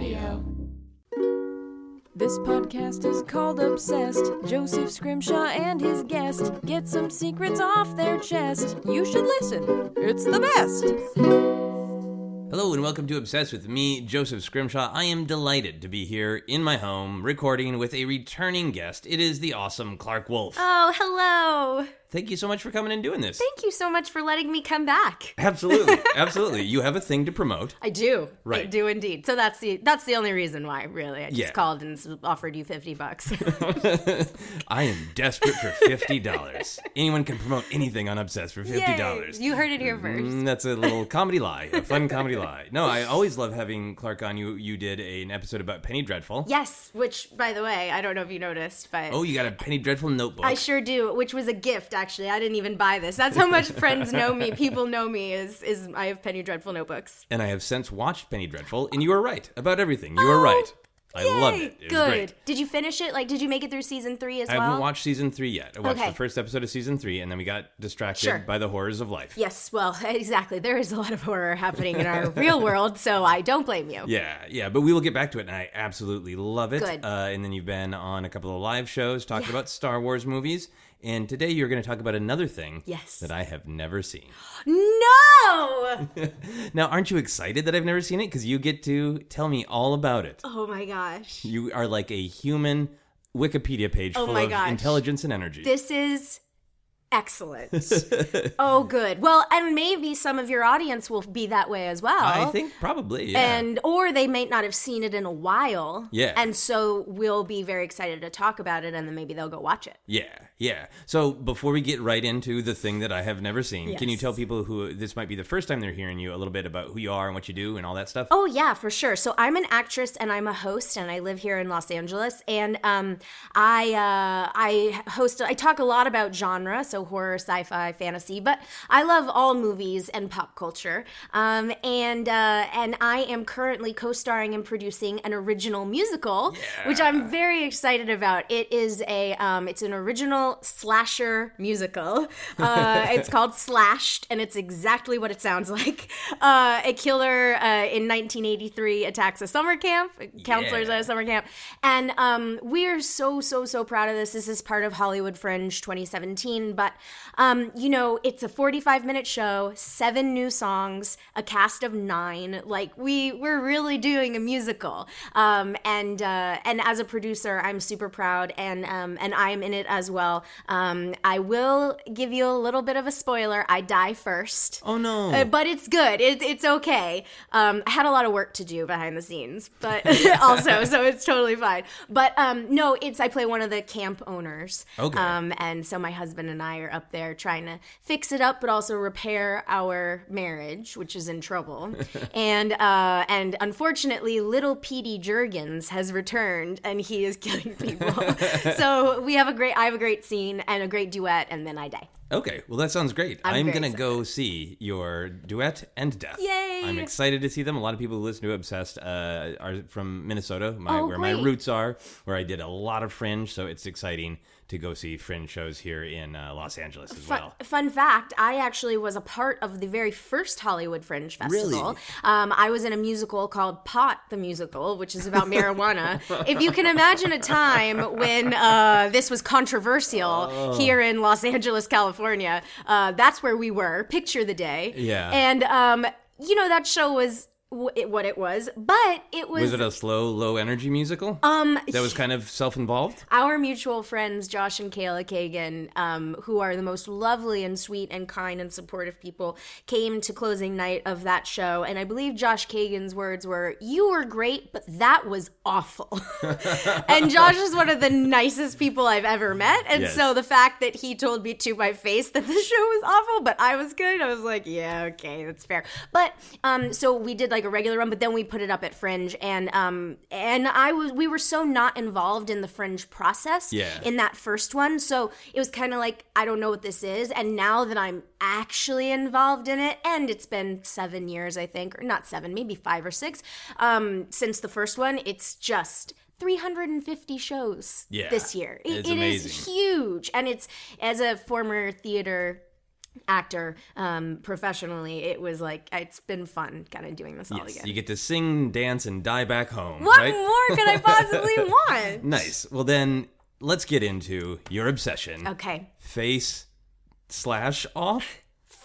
Audio. This podcast is called Obsessed. Joseph Scrimshaw and his guest get some secrets off their chest. You should listen, it's the best. Hello and welcome to Obsessed with me, Joseph Scrimshaw. I am delighted to be here in my home recording with a returning guest. It is the awesome Clarke Wolfe. Oh, hello. Thank you so much for coming and doing this. Thank you so much for letting me come back. Absolutely, absolutely. You have a thing to promote. I do. Right. I do indeed. So that's the that's the only reason why, really. I just Yeah. called and offered you 50 bucks. I am desperate for fifty dollars. Anyone can promote anything on Obsessed for fifty dollars. You heard it here first. Mm, that's a little comedy lie, a fun comedy lie. No, I always love having Clark on. You you did a, an episode about Penny Dreadful. Yes, which by the way, I don't know if you noticed, but Oh, you got a Penny Dreadful notebook. I sure do, which was a gift actually. I didn't even buy this. That's how much friends know me. People know me is is I have Penny Dreadful notebooks. and I have since watched Penny Dreadful, and you were right about everything. You were right. I loved Yay. it. It was Good. great. Did you finish it? Like did you make it through season 3 as I well? I haven't watched season three yet. I watched Okay. the first episode of season three, and then we got distracted Sure. by the horrors of life. Yes, well, exactly. There is a lot of horror happening in our real world, so I don't blame you. Yeah, yeah, but we will get back to it, and I absolutely love it. Good. Uh, and then you've been on a couple of live shows talking Yeah. about Star Wars movies, and today you're going to talk about another thing Yes. that I have never seen. No! Now, aren't you excited that I've never seen it? Because you get to tell me all about it. Oh my gosh. You are like a human Wikipedia page Oh full my of gosh. intelligence and energy. This is excellent. oh, good. Well, and maybe some of your audience will be that way as well. I think probably, yeah. And or they may not have seen it in a while. Yeah. And so we'll be very excited to talk about it and then maybe they'll go watch it. Yeah, yeah. So before we get right into the thing that I have never seen, can you tell people who this might be the first time they're hearing you a little bit about who you are and what you do and all that stuff? Oh yeah, for sure. So I'm an actress and I'm a host and I live here in Los Angeles and um, I uh, I host I talk a lot about genre, so horror, sci-fi, fantasy, but I love all movies and pop culture. Um, and uh, and I am currently co-starring and producing an original musical, which I'm very excited about. It is a um, it's an original slasher musical. Uh, it's called Slashed, and it's exactly what it sounds like. Uh, a killer uh, in 1983 attacks a summer camp, counselors Yeah. at a summer camp, and um, we're so so so proud of this. This is part of Hollywood Fringe 2017, but um, you know it's a 45 minute show, seven new songs, a cast of nine. Like we we're really doing a musical, um, and uh, and as a producer, I'm super proud, and um, and I'm in it as well. Um, I will give you a little bit of a spoiler. I die first. Oh, no. Uh, but it's good. It, it's okay. Um, I had a lot of work to do behind the scenes, but also, so it's totally fine. But um, no, it's I play one of the camp owners. Okay. Um, and so my husband and I are up there trying to fix it up, but also repair our marriage, which is in trouble. and uh, and unfortunately, little Petey Jurgens has returned, and he is killing people. so we have a great. I have a great scene and a great duet, and then I die. Okay, well that sounds great. I'm I'm, gonna go see your duet and death. Yay! I'm excited to see them. A lot of people who listen to Obsessed uh, are from Minnesota, my, Oh, where my roots are, where I did a lot of Fringe. So it's exciting to go see Fringe shows here in uh, Los Angeles as Fun, well. fun fact I actually was a part of the very first Hollywood Fringe Festival. Really? Um, I was in a musical called Pot the Musical, which is about marijuana. if you can imagine a time when uh, this was controversial Oh. here in Los Angeles, California, uh, that's where we were. Picture the day. Yeah. And, um, you know, that show was w- it, what it was, but it was. Was it a slow, low energy musical? um, that was kind of self involved? our mutual friends Josh and Kayla Kagan, um, who are the most lovely and sweet and kind and supportive people, came to closing night of that show, and I believe Josh Kagan's words were, "You were great, but that was awful." and Josh is one of the nicest people I've ever met, and Yes. so the fact that he told me to my face that the show was awful, but I was good, I was like, "Yeah, okay, that's fair." But um, so we did like a regular run, but then we put it up at Fringe, and um, and I was we were so not involved in the Fringe process Yeah. in that first one, so it was kind of like I don't know what this is, and now that I'm actually involved in it, and it's been seven years, I think, or not seven, maybe five or six, um, since the first one, it's just. 350 shows Yeah, this year. It- it is huge. And it's, as a former theater actor um, professionally, it was like it's been fun kind of doing this all Yes, again. you get to sing, dance, and die back home. what right? more could I possibly want? Nice. Well, then let's get into your obsession. Okay, Face slash off.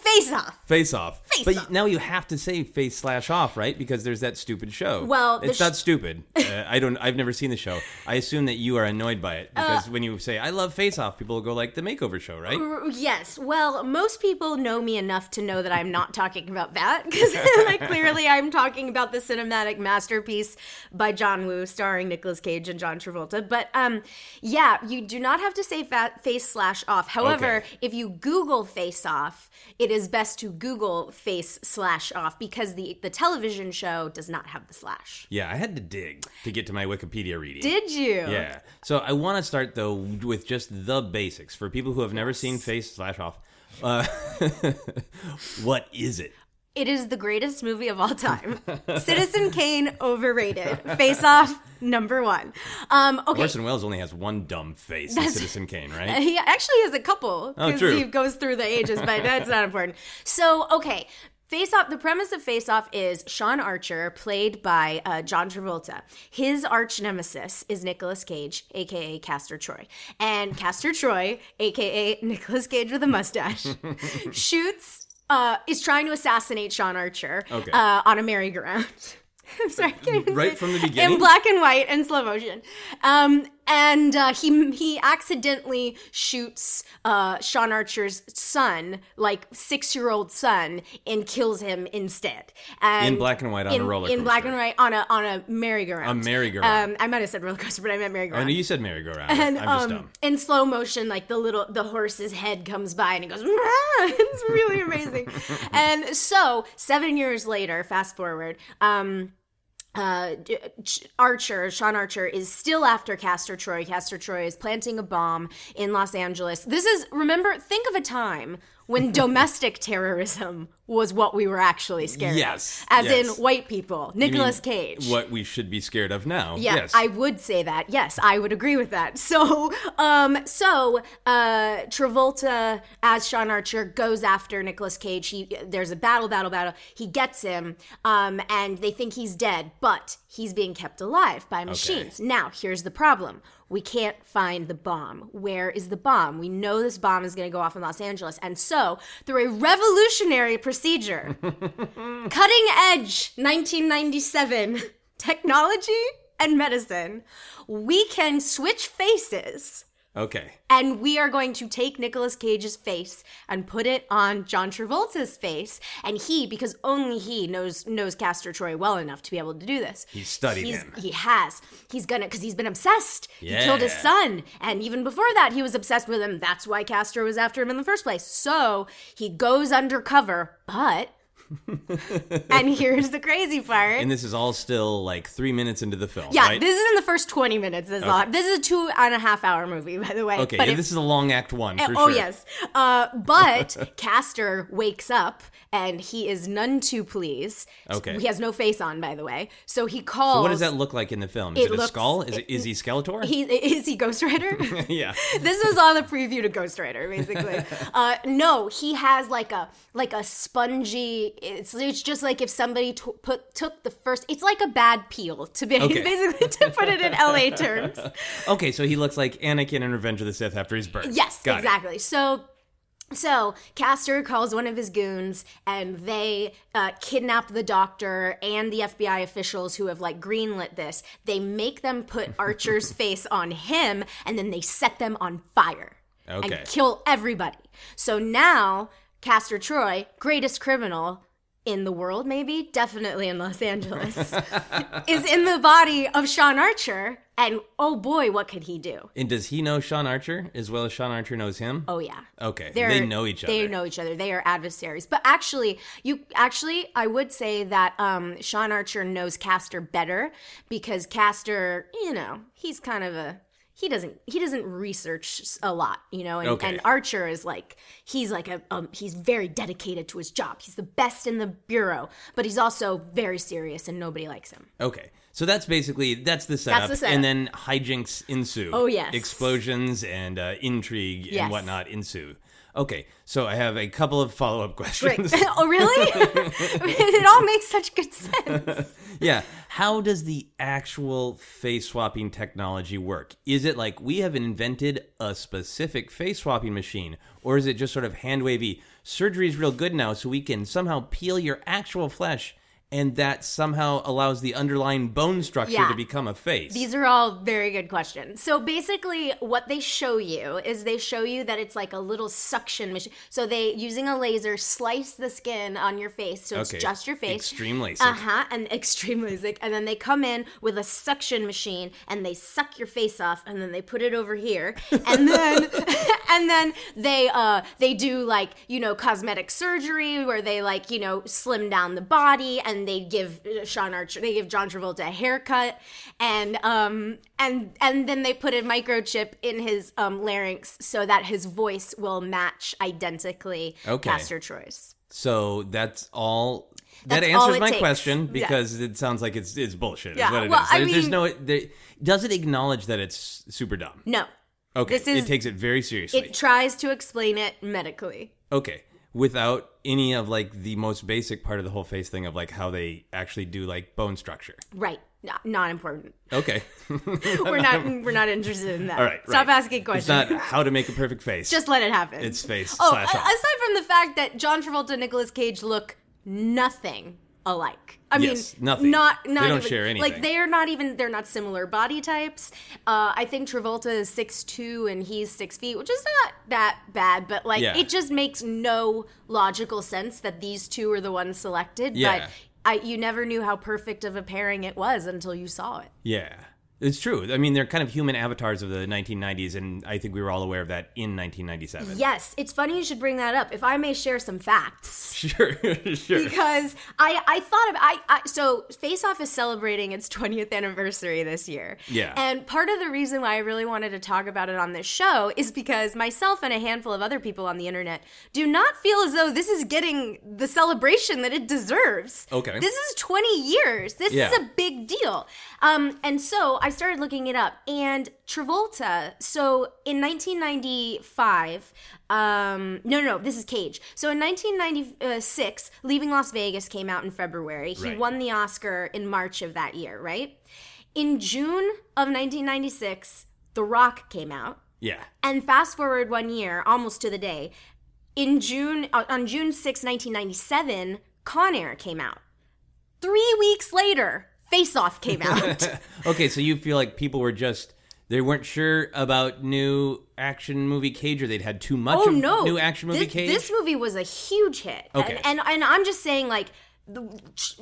Face off. Face off. Face but off. now you have to say face slash off, right? Because there's that stupid show. Well, it's sh- not stupid. uh, I don't. I've never seen the show. I assume that you are annoyed by it Uh, because when you say I love Face Off, people will go like the makeover show, right? R- Yes. Well, most people know me enough to know that I'm not talking about that because like, clearly I'm talking about the cinematic masterpiece by John Woo starring Nicolas Cage and John Travolta. But um yeah, you do not have to say fat face slash off. However, Okay. if you Google face off, it is best to Google face slash off because the the television show does not have the slash. Yeah, I had to dig to get to my Wikipedia reading. Did you? Yeah. So I want to start though with just the basics for people who have never seen Face slash Off. Uh, what is it? It is the greatest movie of all time. Citizen Kane overrated. Face Off number one. Um, okay. Orson Welles only has one dumb face in Citizen Kane, right? He actually has a couple Oh, because true. he goes through the ages, but that's not important. So, okay. Face Off, the premise of Face Off is Sean Archer, played by uh, John Travolta. His arch nemesis is Nicolas Cage, aka Castor Troy. And Castor Troy, aka Nicolas Cage with a mustache, shoots, uh, is trying to assassinate Sean Archer Okay. uh, on a merry-go-round. I'm sorry, can't even Right from the beginning? In black and white and slow motion. Um, and uh, he he accidentally shoots uh, Sean Archer's son, like six year old son, and kills him instead. And In black and white on a in, roller In black and white on a on a merry-go-round. A merry-go-round. Um, I might have said roller coaster, but I meant merry-go-round. know you said merry-go-round. And I'm just um, dumb. in slow motion, like the little the horse's head comes by and it goes. It's really amazing. and so seven years later, fast forward. Um, uh, Archer, Sean Archer, is still after Castor Troy. Castor Troy is planting a bomb in Los Angeles. This is, remember, think of a time when domestic terrorism was what we were actually scared of. Yes, of. As yes. in white people, Nicolas Cage. What we should be scared of now. Yeah, yes. I would say that. Yes, I would agree with that. So, um, so uh, Travolta as Sean Archer goes after Nicolas Cage. He there's a battle, battle, battle. He gets him, um, and they think he's dead, but he's being kept alive by machines. Now, here's the problem. We can't find the bomb. Where is the bomb? We know this bomb is going to go off in Los Angeles. And so, through a revolutionary procedure, cutting edge 1997 technology and medicine, we can switch faces. Okay. And we are going to take Nicolas Cage's face and put it on John Travolta's face. And he, because only he knows knows Castor Troy well enough to be able to do this. He studied He's, him. He has. He's gonna because he's been obsessed. He killed his son, and even before that, he was obsessed with him. That's why Castor was after him in the first place. So he goes undercover, but. and here's the crazy part. And this is all still like three minutes into the film. yeah, right? this is in the first 20 minutes. This, is, all, this is a two and a half hour movie, by the way. Okay, yeah, if- this is a long act one for oh sure. yes, uh, but Castor wakes up and he is none too pleased. Okay. he has no face on, by the way. So he calls. So what does that look like in the film? Is It it, a looks- skull? Is, it- is he Skeletor? He is he Ghost Rider. yeah. this was on the preview to Ghost Rider, basically. uh, no, he has like a like a spongy. It's it's just like if somebody t- put took the first. It's like a bad peel to be Okay. basically to put it in LA terms. Okay, so he looks like Anakin in Revenge of the Sith after he's burned. Yes, Got it. exactly. So. So Castor calls one of his goons, and they uh, kidnap the doctor and the FBI officials who have like greenlit this. They make them put Archer's face on him, and then they set them on fire Okay. and kill everybody. So now Castor Troy, greatest criminal in the world, maybe definitely in Los Angeles, is in the body of Sean Archer, and oh boy, what could he do? And does he know Sean Archer as well as Sean Archer knows him? Oh yeah. Okay, They're- they know each other. They know each other. They are adversaries. But actually, you actually, I would say that um, Sean Archer knows Castor better because Castor, you know, he's kind of a he doesn't he doesn't research a lot, you know, and, Okay. and Archer is like he's like a um, he's very dedicated to his job. He's the best in the bureau, but he's also very serious and nobody likes him. Okay. So that's basically that's the setup, that's the setup. and then hijinks ensue. Oh, yes. explosions and uh, intrigue Yes. and whatnot ensue. Okay, so I have a couple of follow up Great. questions. oh, really? it all makes such good sense. yeah. How does the actual face swapping technology work? Is it like we have invented a specific face swapping machine, or is it just sort of hand wavy? Surgery is real good now, so we can somehow peel your actual flesh, and that somehow allows the underlying bone structure Yeah. to become a face. These are all very good questions. So basically, what they show you is they show you that it's like a little suction machine. So they, using a laser, slice the skin on your face. So it's Okay. just your face. Extreme LASIK. Uh huh. And extreme LASIK. And then they come in with a suction machine and they suck your face off and then they put it over here. And then, and then they, uh, they do like, you know, cosmetic surgery where they like, you know, slim down the body and they give Sean Archer, they give John Travolta a haircut and, um, and, and then they put a microchip in his, um, larynx so that his voice will match identically Okay. Castor Troy's. So that's all. That That's all answers my takes. question because it sounds like it's it's bullshit. Yeah, is what it is. well, I There- There's mean- no. There, does it acknowledge that it's super dumb? No. Okay, This is- it takes it very seriously. It tries to explain it medically. okay, without any of like the most basic part of the whole face thing of like how they actually do like bone structure. Right. Not, not important. Okay, We're not we're not interested in that. all right. Stop right. asking questions. It's not how to make a perfect face. Just let it happen. It's face Oh, slash a- off. aside from the fact that John Travolta and Nicolas Cage look nothing alike. I Yes, mean, nothing. Not not They don't even, share anything. Like they are not even they're not similar body types. Uh, I think Travolta is six two and he's six feet, which is not that bad, but like Yeah. it just makes no logical sense that these two are the ones selected. Yeah. But I, you never knew how perfect of a pairing it was until you saw it. yeah, it's true. I mean, they're kind of human avatars of the 1990s, and I think we were all aware of that in 1997. Yes, it's funny you should bring that up. If I may share some facts. Sure, sure. because I I thought of I, I so Face Off is celebrating its 20th anniversary this year. Yeah. And part of the reason why I really wanted to talk about it on this show is because myself and a handful of other people on the internet do not feel as though this is getting the celebration that it deserves. Okay. This is 20 years. This Yeah. is a big deal. Um and so I started looking it up and Travolta, so in 1995, um, no, no, no, this is Cage. So in 1996, Leaving Las Vegas came out in February. He Right. won the Oscar in March of that year, right? In June of 1996, The Rock came out. yeah. And fast forward one year, almost to the day, in June, uh, on June 6, 1997, Con Air came out. Three weeks later, Face Off came out. Okay, so you feel like people were just they weren't sure about new action movie Cage, or they'd had too much oh of no new action movie this, Cage. this movie was a huge hit Okay. and, and and i'm just saying like the,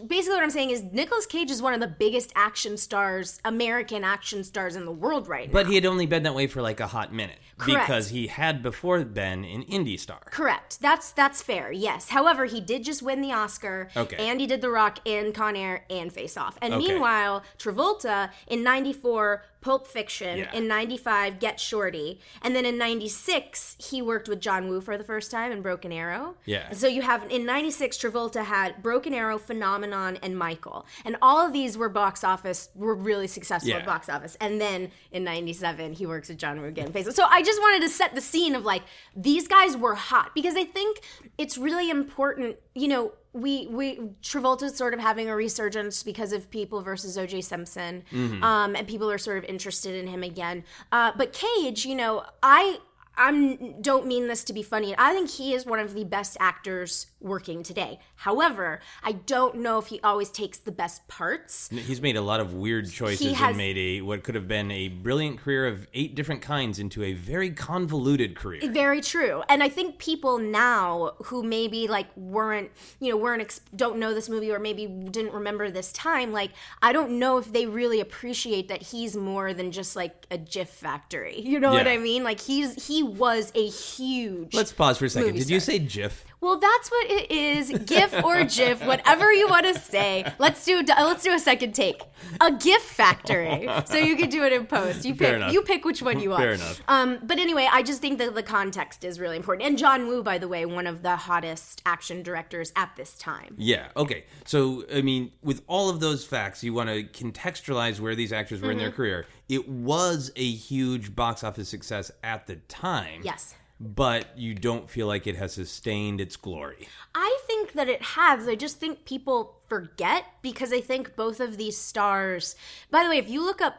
basically what i'm saying is Nicolas cage is one of the biggest action stars american action stars in the world right now but he had only been that way for like a hot minute Correct. because he had before been an indie star. Correct. That's that's fair. Yes. However, he did just win the Oscar. Okay. And he did The Rock and Con Air and Face Off. And Okay. meanwhile, Travolta in '94, Pulp Fiction. Yeah. In '95, Get Shorty. And then in '96, he worked with John Woo for the first time in Broken Arrow. Yeah. And so you have in '96, Travolta had Broken Arrow, Phenomenon, and Michael, and all of these were box office were really successful Yeah. at box office. And then in '97, he works with John Woo again. Face Off. So I just wanted to set the scene of like these guys were hot because I think it's really important. You know, we we Travolta's sort of having a resurgence because of People versus O.J. Simpson, um, and people are sort of interested in him again. Uh, but Cage, you know, I. I'm don't mean this to be funny. I think he is one of the best actors working today. However, I don't know if he always takes the best parts. He's made a lot of weird choices has- and made a what could have been a brilliant career of eight different kinds into a very convoluted career. Very true. And I think people now who maybe like weren't, you know, weren't don't know this movie or maybe didn't remember this time, like I don't know if they really appreciate that he's more than just like a GIF factory. You know what I mean? Like he's he was a huge Let's pause for a second. Did you say GIF? Well, that's what it is. GIF or GIF, whatever you want to say. Let's do let's do a second take. A GIF factory. So you can do it in post. You pick you pick which one you want. Fair enough. Um, but anyway, I just think that the context is really important. And John Woo, by the way, one of the hottest action directors at this time. Yeah. Okay. So, I mean, with all of those facts, you want to contextualize where these actors were in Mm-hmm. their career. It was a huge box office success at the time. Yes. But you don't feel like it has sustained its glory. I think that it has. I just think people forget because I think both of these stars. By the way, if you look up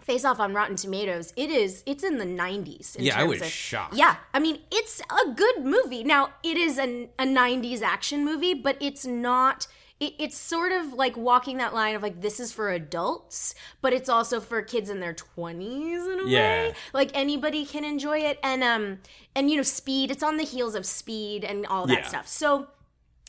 Face Off on Rotten Tomatoes, it is it's in the 90s. in Yeah, I was of- shocked. Yeah, I mean it's a good movie. Now it is a, a 90s action movie, but it's not. It, it's sort of like walking that line of like this is for adults, but it's also for kids in their 20s in a Yeah. way. Like anybody can enjoy it, and um and you know Speed. It's on the heels of Speed and all that Yeah. stuff. So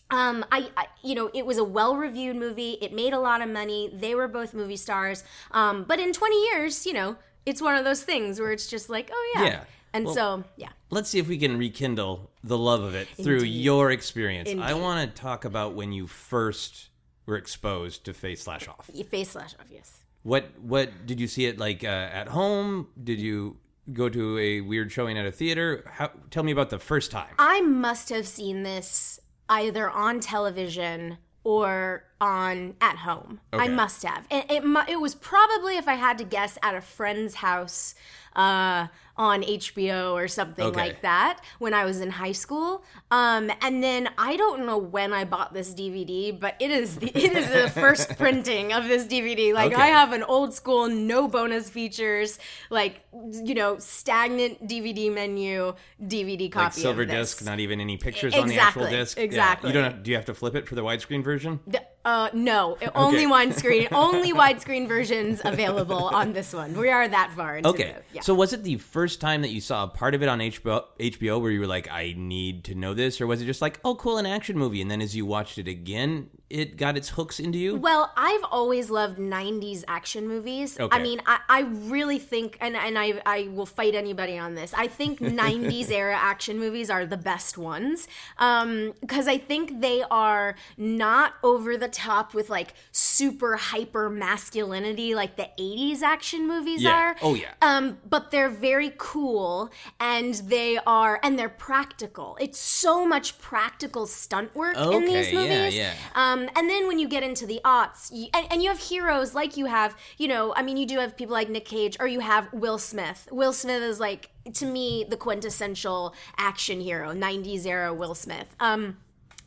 um, I, I, you know, it was a well-reviewed movie. It made a lot of money. They were both movie stars. Um, but in 20 years, you know, it's one of those things where it's just like, oh yeah. Yeah. And Well- so, yeah. Let's see if we can rekindle the love of it through Indeed. your experience. I want to talk about when you first were exposed to Face Slash Off. Face slash off, yes. What what did you see it like uh, at home? Did you go to a weird showing at a theater? How, tell me about the first time. I must have seen this either on television or on at home. I must have. And it it was probably if I had to guess at a friend's house uh, on HBO or something Okay. like that when I was in high school. Um, and then I don't know when I bought this DVD, but it is the, it is the first printing of this DVD. Like Okay. I have an old school, no bonus features, like you know, stagnant DVD menu, DVD copy Like silver of this. disc, not even any pictures on the actual Exactly, disc. Yeah. exactly. You don't. Have, do you have to flip it for the widescreen version? The- Uh, no, only widescreen, only widescreen versions available on this one. We are that far into Okay. the- yeah. So was it the first time that you saw a part of it on HBO, HBO where you were like, I need to know this? Or was it just like, oh, cool, an action movie? And then as you watched it again, it got its hooks into you? Well, I've always loved '90s action movies. Okay. I mean, I, I really think, and and I I will fight anybody on this. I think '90s era action movies are the best ones because I think they are not over the top with like super hyper masculinity like the '80s action movies Yeah. are. Oh, yeah. Um, but they're very cool and they are and they're practical. It's so much practical stunt work in these Okay, yeah, movies. yeah. Um, and then when you get into the aughts, you, and, and you have heroes like you have, you know, I mean, you do have people like Nick Cage, or you have Will Smith. Will Smith is like, to me, the quintessential action hero, 90s era Will Smith. Um,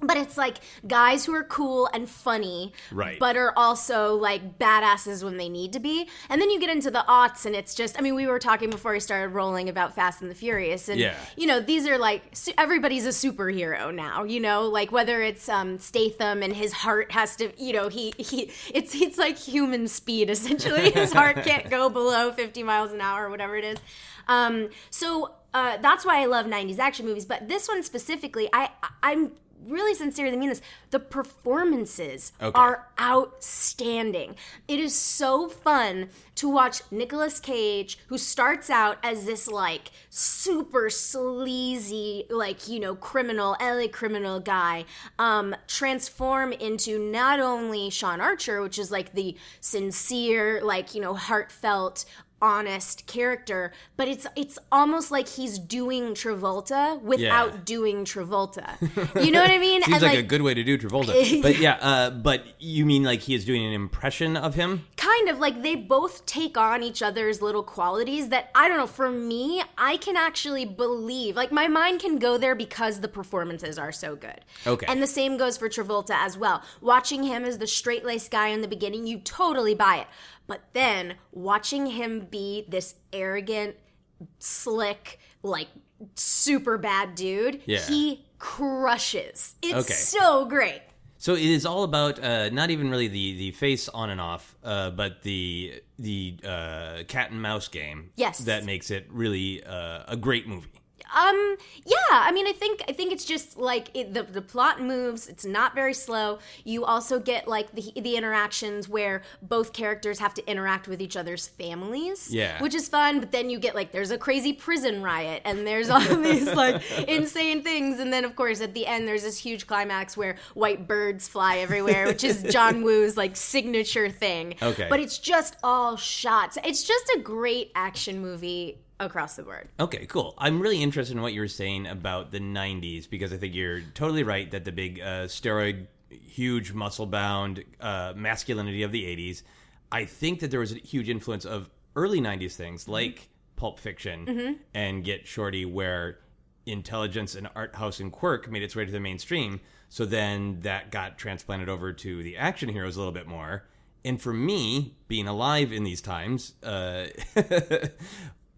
but it's like guys who are cool and funny, Right. But are also like badasses when they need to be. And then you get into the aughts, and it's just—I mean, we were talking before we started rolling about Fast and the Furious, and Yeah. you know, these are like everybody's a superhero now. You know, like whether it's um, Statham and his heart has to, you know, he he it's it's like human speed essentially. his heart can't go below fifty miles an hour or whatever it is. Um, so uh, that's why I love '90s action movies. But this one specifically, I I'm really sincerely mean this. The performances Okay. are outstanding. It is so fun to watch Nicolas Cage, who starts out as this like super sleazy, like, you know, criminal, LA criminal guy, um, transform into not only Sean Archer, which is like the sincere, like, you know, heartfelt, honest character, but it's it's almost like he's doing Travolta without Yeah. doing Travolta. You know what I mean? Seems And, like, a good way to do Travolta. but yeah, uh, but you mean like he is doing an impression of him? kind of like they both take on each other's little qualities that I don't know, for me, I can actually believe. Like my mind can go there because the performances are so good. Okay. And the same goes for Travolta as well. Watching him as the straight laced guy in the beginning, you totally buy it. But then watching him be this arrogant, slick, like super bad dude, Yeah. he crushes. It's Okay. so great. So it is all about uh, not even really the, the face on and off, uh, but the the uh, cat and mouse game. Yes. that makes it really uh, a great movie. Um. Yeah. I mean, I think I think it's just like it, the the plot moves. It's not very slow. You also get like the the interactions where both characters have to interact with each other's families. Yeah. Which is fun. But then you get like there's a crazy prison riot and there's all these like insane things. And then of course at the end there's this huge climax where white birds fly everywhere, which is John Woo's like signature thing. Okay. But it's just all shots. It's just a great action movie across the board. Okay, cool. I'm really interested in what you were saying about the 90s because I think you're totally right that the big uh, steroid, huge muscle bound uh, masculinity of the 80s. I think that there was a huge influence of early 90s things like Pulp Fiction and Get Shorty, where intelligence and art house and quirk made its way to the mainstream. So then that got transplanted over to the action heroes a little bit more. And for me, being alive in these times, uh,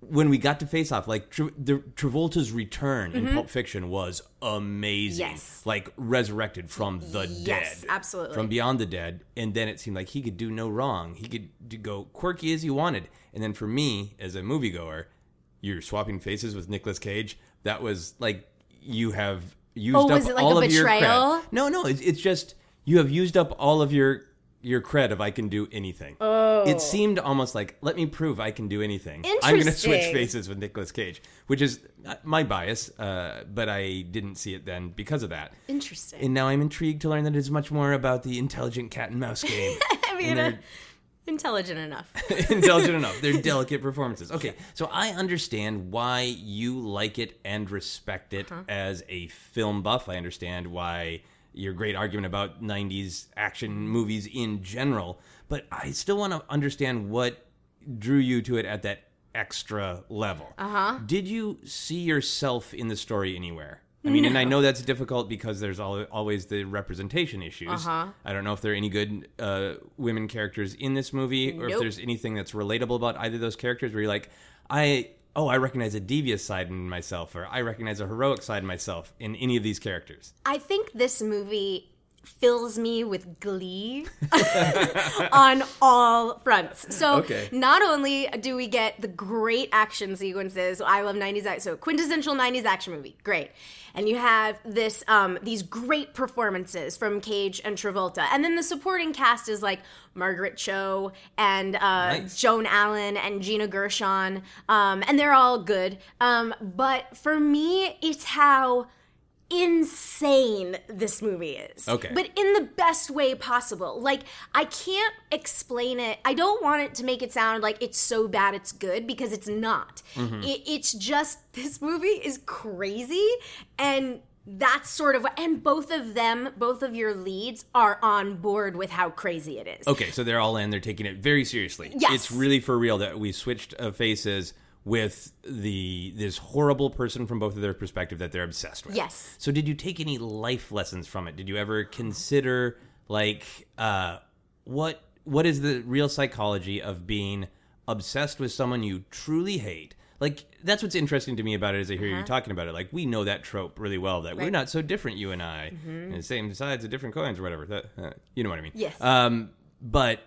when we got to Face Off, like Tra- the Travolta's return in Pulp Fiction was amazing. Mm-hmm. Yes. Like resurrected from the Yes, dead. absolutely. From beyond the dead. And then it seemed like he could do no wrong. He could go quirky as he wanted. And then for me, as a moviegoer, you're swapping faces with Nicolas Cage. That was like you have used Oh, up was it like all a of your betrayal? cred. No, no, it's, it's just you have used up all of your your cred of I can do anything. Oh. It seemed almost like let me prove I can do anything. I'm going to switch faces with Nicolas Cage, which is uh, my bias, uh, but I didn't see it then because of that. Interesting. And now I'm intrigued to learn that it's much more about the intelligent cat and mouse game. I mean, uh, intelligent enough. intelligent enough. They're delicate performances. Okay, so I understand why you like it and respect it Uh-huh. as a film buff. I understand why your great argument about 90s action movies in general, but I still want to understand what drew you to it at that extra level. Uh-huh. Did you see yourself in the story anywhere? I mean, and I know that's difficult because there's always the representation issues. Uh-huh. I don't know if there are any good uh, women characters in this movie, or if there's anything that's relatable about either of those characters, where you're like, I oh, I recognize a devious side in myself, or I recognize a heroic side in myself in any of these characters. I think this movie fills me with glee on all fronts. So Okay. not only do we get the great action sequences, I love 90s act- so quintessential 90s action movie, great. And you have this um, these great performances from Cage and Travolta. And then the supporting cast is like Margaret Cho and uh, Nice. Joan Allen and Gina Gershon. Um, and they're all good. Um, but for me, it's how insane this movie is. Okay. But in the best way possible. Like, I can't explain it. I don't want it to make it sound like it's so bad it's good because it's not. Mm-hmm. It, it's just, this movie is crazy and that's sort of what, and both of them, both of your leads are on board with how crazy it is. Okay, so they're all in. They're taking it very seriously. Yes. It's really for real that we switched faces with the this horrible person from both of their perspective that they're obsessed with. Yes. So did you take any life lessons from it? Did you ever consider like uh what what is the real psychology of being obsessed with someone you truly hate? Like that's what's interesting to me about it as I hear you talking about it. Like we know that trope really well that we're Uh-huh. Right. Mm-hmm. not so different, you and I, and the same sides of different coins or whatever. That, uh, you know what I mean? Yes. Um, but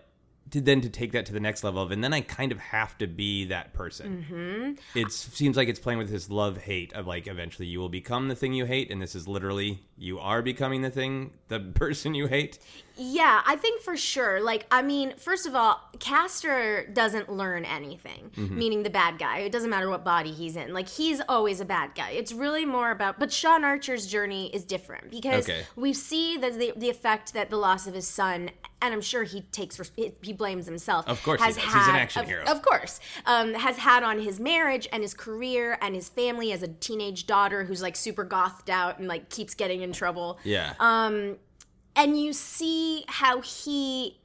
to then to take that to the next level of, and then I kind of have to be that person. Mm-hmm. It seems like it's playing with this love hate of like eventually you will become the thing you hate, and this is literally you are becoming the thing, the person you hate. Yeah, I think for sure. Like, I mean, first of all, Castor doesn't learn anything, meaning the bad guy. It doesn't matter what body he's in. Like, he's always a bad guy. It's really more about. But Sean Archer's journey is different because Okay. we see the, the the effect that the loss of his son, and I'm sure he takes he blames himself. Of course he has does. had He's an action of, hero. Of course, um, has had on his marriage and his career and his family as a teenage daughter who's like super gothed out and like keeps getting in trouble Yeah. Um, and you see how he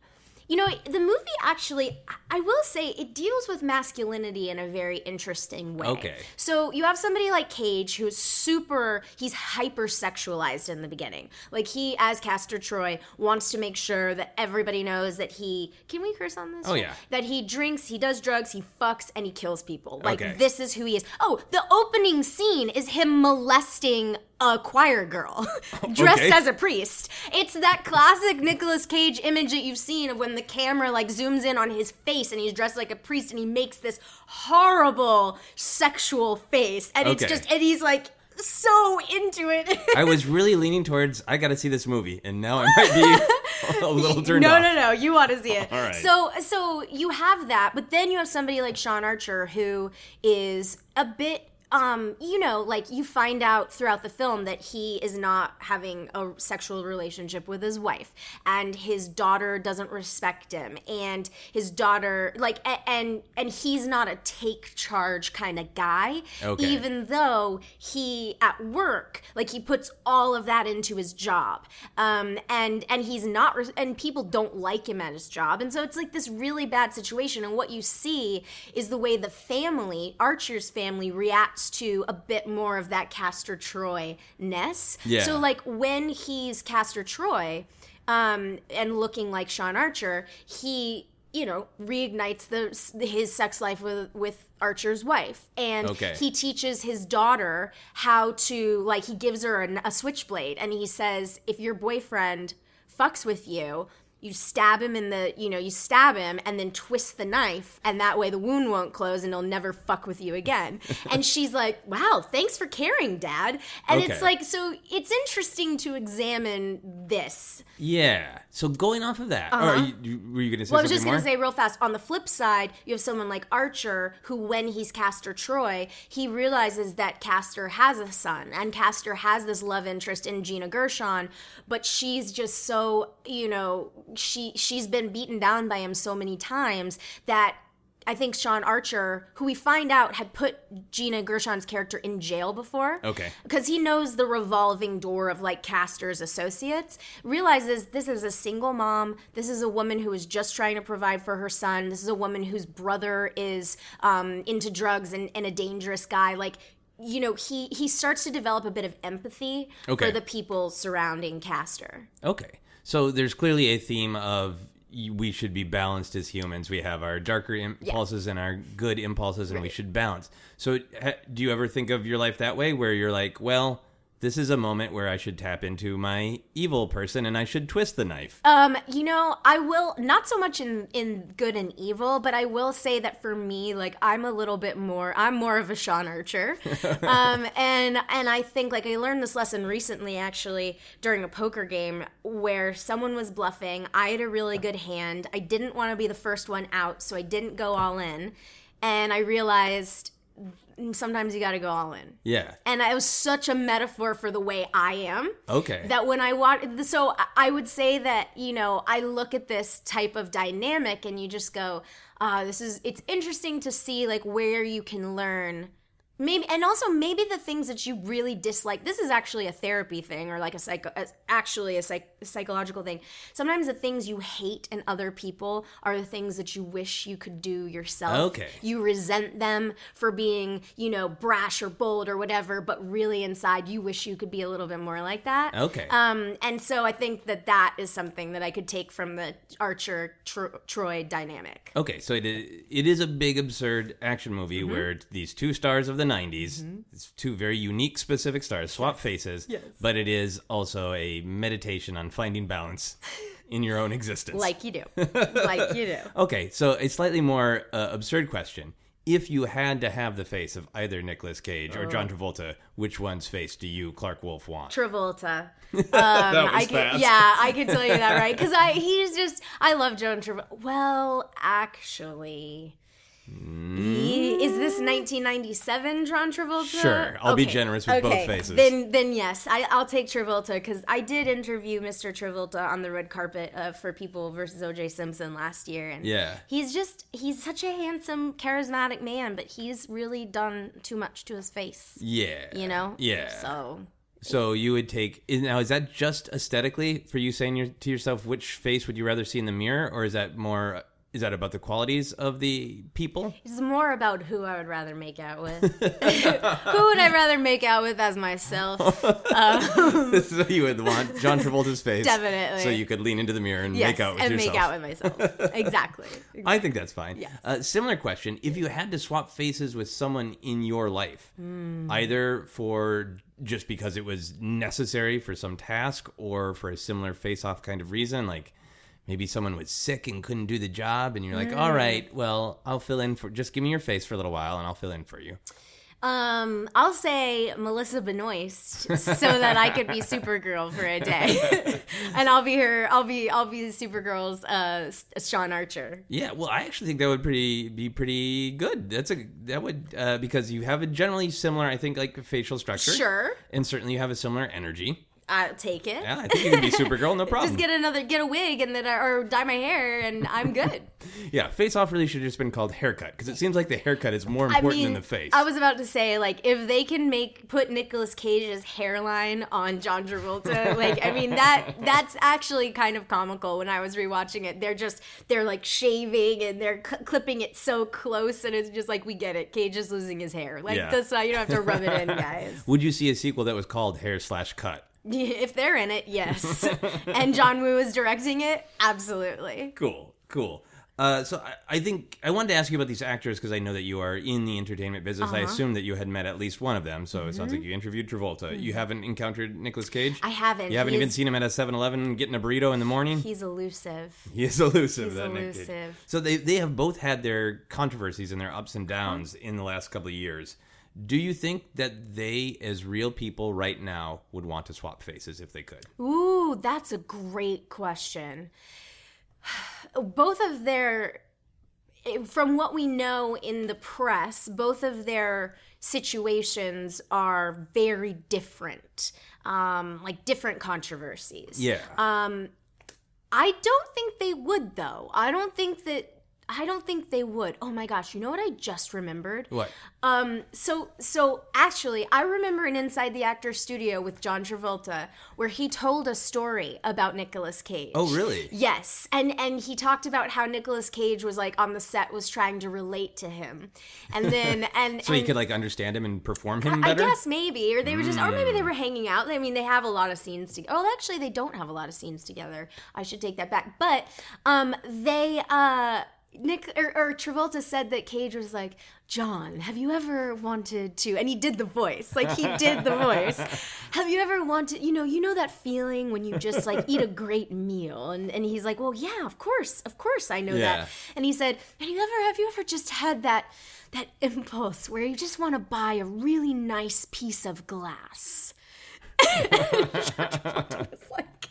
you know the movie actually i will say it deals with masculinity in a very interesting way Okay. so you have somebody like cage who's super he's hyper sexualized in the beginning like he as castor troy wants to make sure that everybody knows that he can we curse on this Oh, yeah. that he drinks he does drugs he fucks and he kills people like Okay. this is who he is oh the opening scene is him molesting a choir girl dressed Okay. as a priest. It's that classic Nicolas Cage image that you've seen of when the camera like zooms in on his face and he's dressed like a priest and he makes this horrible sexual face and it's just and he's like so into it. I was really leaning towards I got to see this movie, and now I might be a little turned no, off. no, no. You want to see it. All right. So, so you have that, but then you have somebody like Sean Archer who is a bit. Um, you know, like you find out throughout the film that he is not having a sexual relationship with his wife, and his daughter doesn't respect him, and his daughter, like, a- and and he's not a take charge kind of guy, Okay. even though he at work, like he puts all of that into his job, um, and and he's not, res- and people don't like him at his job, and so it's like this really bad situation. And what you see is the way the family, Archer's family, reacts adds to a bit more of that Castor Troy ness. Yeah. So like when he's Castor Troy, um, and looking like Sean Archer, he you know reignites the his sex life with with Archer's wife, and Okay. he teaches his daughter how to like he gives her a, a switchblade, and he says if your boyfriend fucks with you. You stab him in the, you know, you stab him and then twist the knife, and that way the wound won't close and he'll never fuck with you again. and she's like, wow, thanks for caring, dad. And Okay. it's like, so it's interesting to examine this. Yeah. So going off of that, or are you, you- were you going to say Uh-huh. Well, I was just going to say real fast. On the flip side, you have someone like Archer, who, when he's Castor Troy, he realizes that Castor has a son, and Castor has this love interest in Gina Gershon, but she's just so, you know, she she's been beaten down by him so many times that. I think Sean Archer, who we find out had put Gina Gershon's character in jail before, Okay. because he knows the revolving door of like Castor's associates, realizes this is a single mom. This is a woman who is just trying to provide for her son. This is a woman whose brother is um, into drugs and, and a dangerous guy. Like, you know, he he starts to develop a bit of empathy Okay. for the people surrounding Castor. Okay. So there's clearly a theme of we should be balanced as humans. We have our darker impulses and our good impulses, and we should balance. So, ha- do you ever think of your life that way, where you're like, well, this is a moment where I should tap into my evil person and I should twist the knife? Um, you know, I will not so much in in good and evil, but I will say that for me, like I'm a little bit more. I'm more of a Sean Archer, um, and and I think like I learned this lesson recently, actually during a poker game where someone was bluffing. I had a really good hand. I didn't want to be the first one out, so I didn't go all in, and I realized sometimes you got to go all in. yeah. And it was such a metaphor for the way I am Okay. that when I watch, so I- would say that you know I look at this type of dynamic and you just go, ah, this is it's interesting to see like where you can learn. Maybe and also maybe the things that you really dislike. This is actually a therapy thing or like a psycho, a- actually a psych, psychological thing. Sometimes the things you hate in other people are the things that you wish you could do yourself. Okay. You resent them for being, you know, brash or bold or whatever, but really inside you wish you could be a little bit more like that. Okay. Um, and so I think that that is something that I could take from the Archer Tro- Troy dynamic. Okay, so it is, it is a big, absurd action movie Mm-hmm. where these two stars of the 90s, it's two very unique, specific stars, swap faces, Yes. but it is also a meditation on finding balance in your own existence. Like you do. like you do. Okay, so a slightly more uh, absurd question. If you had to have the face of either Nicolas Cage or Oh. John Travolta, which one's face do you, Clarke Wolfe, want? Travolta. that I could, fast. yeah, I could tell you that, right? Because I he's just I love John Travolta. Well, actually, he- is this 1997 John Travolta? Sure, I'll be generous with both okay. faces. Then, then yes, I, I'll take Travolta because I did interview Mr. Travolta on the red carpet uh, for People versus O.J. Simpson last year, and Yeah. he's just he's such a handsome, charismatic man, but he's really done too much to his face. Yeah. You know? Yeah. So So you would take now is that just aesthetically for you saying your, to yourself which face would you rather see in the mirror or is that more is that about the qualities of the people? It's more about who I would rather make out with. who would I rather make out with as myself? so you would want John Travolta's face, Definitely. so you could lean into the mirror and Yes, make out with yourself. and yourself. make out with myself. Exactly. I think that's fine. Yes. Uh, similar question: If you had to swap faces with someone in your life, Hmm. either for just because it was necessary for some task or for a similar face-off kind of reason, like maybe someone was sick and couldn't do the job, and you're like, Hmm. "All right, well, I'll fill in for just give me your face for a little while, and I'll fill in for you." Um, I'll say Melissa Benoist so that I could be Supergirl for a day, and I'll be her. I'll be I'll be the Supergirl's uh, Sean Archer. Yeah, well, I actually think that would pretty be pretty good. That's a that would uh, because you have a generally similar, I think, like facial structure. Sure. and certainly you have a similar energy. I'll take it. Yeah, I think you can be Supergirl, no problem. Just get another, get a wig, and then I, or dye my hair, and I'm good. yeah, Face Off really should have just been called Haircut because it seems like the haircut is more I important mean, than the face. I was about to say, like, if they can make put Nicolas Cage's hairline on John Travolta, like, I mean that that's actually kind of comical. When I was rewatching it, they're just they're like shaving and they're cl- clipping it so close, and it's just like we get it. Cage is losing his hair. Like Yeah. that's why you don't have to rub it in, guys. Would you see a sequel that was called Hair Slash Cut? if they're in it, yes. and John Woo is directing it, absolutely. Cool, cool. Uh, so I, I think I wanted to ask you about these actors because I know that you are in the entertainment business. Uh-huh. I assume that you had met at least one of them. So it sounds like Mm-hmm. you interviewed Travolta. You haven't encountered Nicolas Cage. I haven't. You haven't He even seen him at a 7-Eleven getting a burrito in the morning. He's elusive. He is elusive. He's that Nick elusive. So they they have both had their controversies and their ups and Uh-huh. downs in the last couple of years. Do you think that they, as real people right now, would want to swap faces if they could? Ooh, that's a great question. Both of their, from what we know in the press, both of their situations are very different, um, like different controversies. Yeah. Um, I don't think they would, though. I don't think that. I don't think they would. Oh my gosh, you know what I just remembered? what? Um, so so actually, I remember an Inside the Actor Studio with John Travolta where he told a story about Nicolas Cage. Oh, really? Yes, and and he talked about how Nicolas Cage was like on the set was trying to relate to him, and then and So you and- could like understand him and perform him I better. guess maybe, or they were just, or maybe they Hmm. were hanging out. I mean, they have a lot of scenes together. Oh, actually, they don't have a lot of scenes together. I should take that back. But um, they, uh, Nick or, or Travolta said that Cage was like, John, have you ever wanted to? And he did the voice, like he did the voice. Have you ever wanted, you know, you know that feeling when you just like eat a great meal, and and he's like, well, yeah, of course, of course, I know Yeah. that. And he said, "Have you ever have you ever just had that that impulse where you just want to buy a really nice piece of glass?" it's like,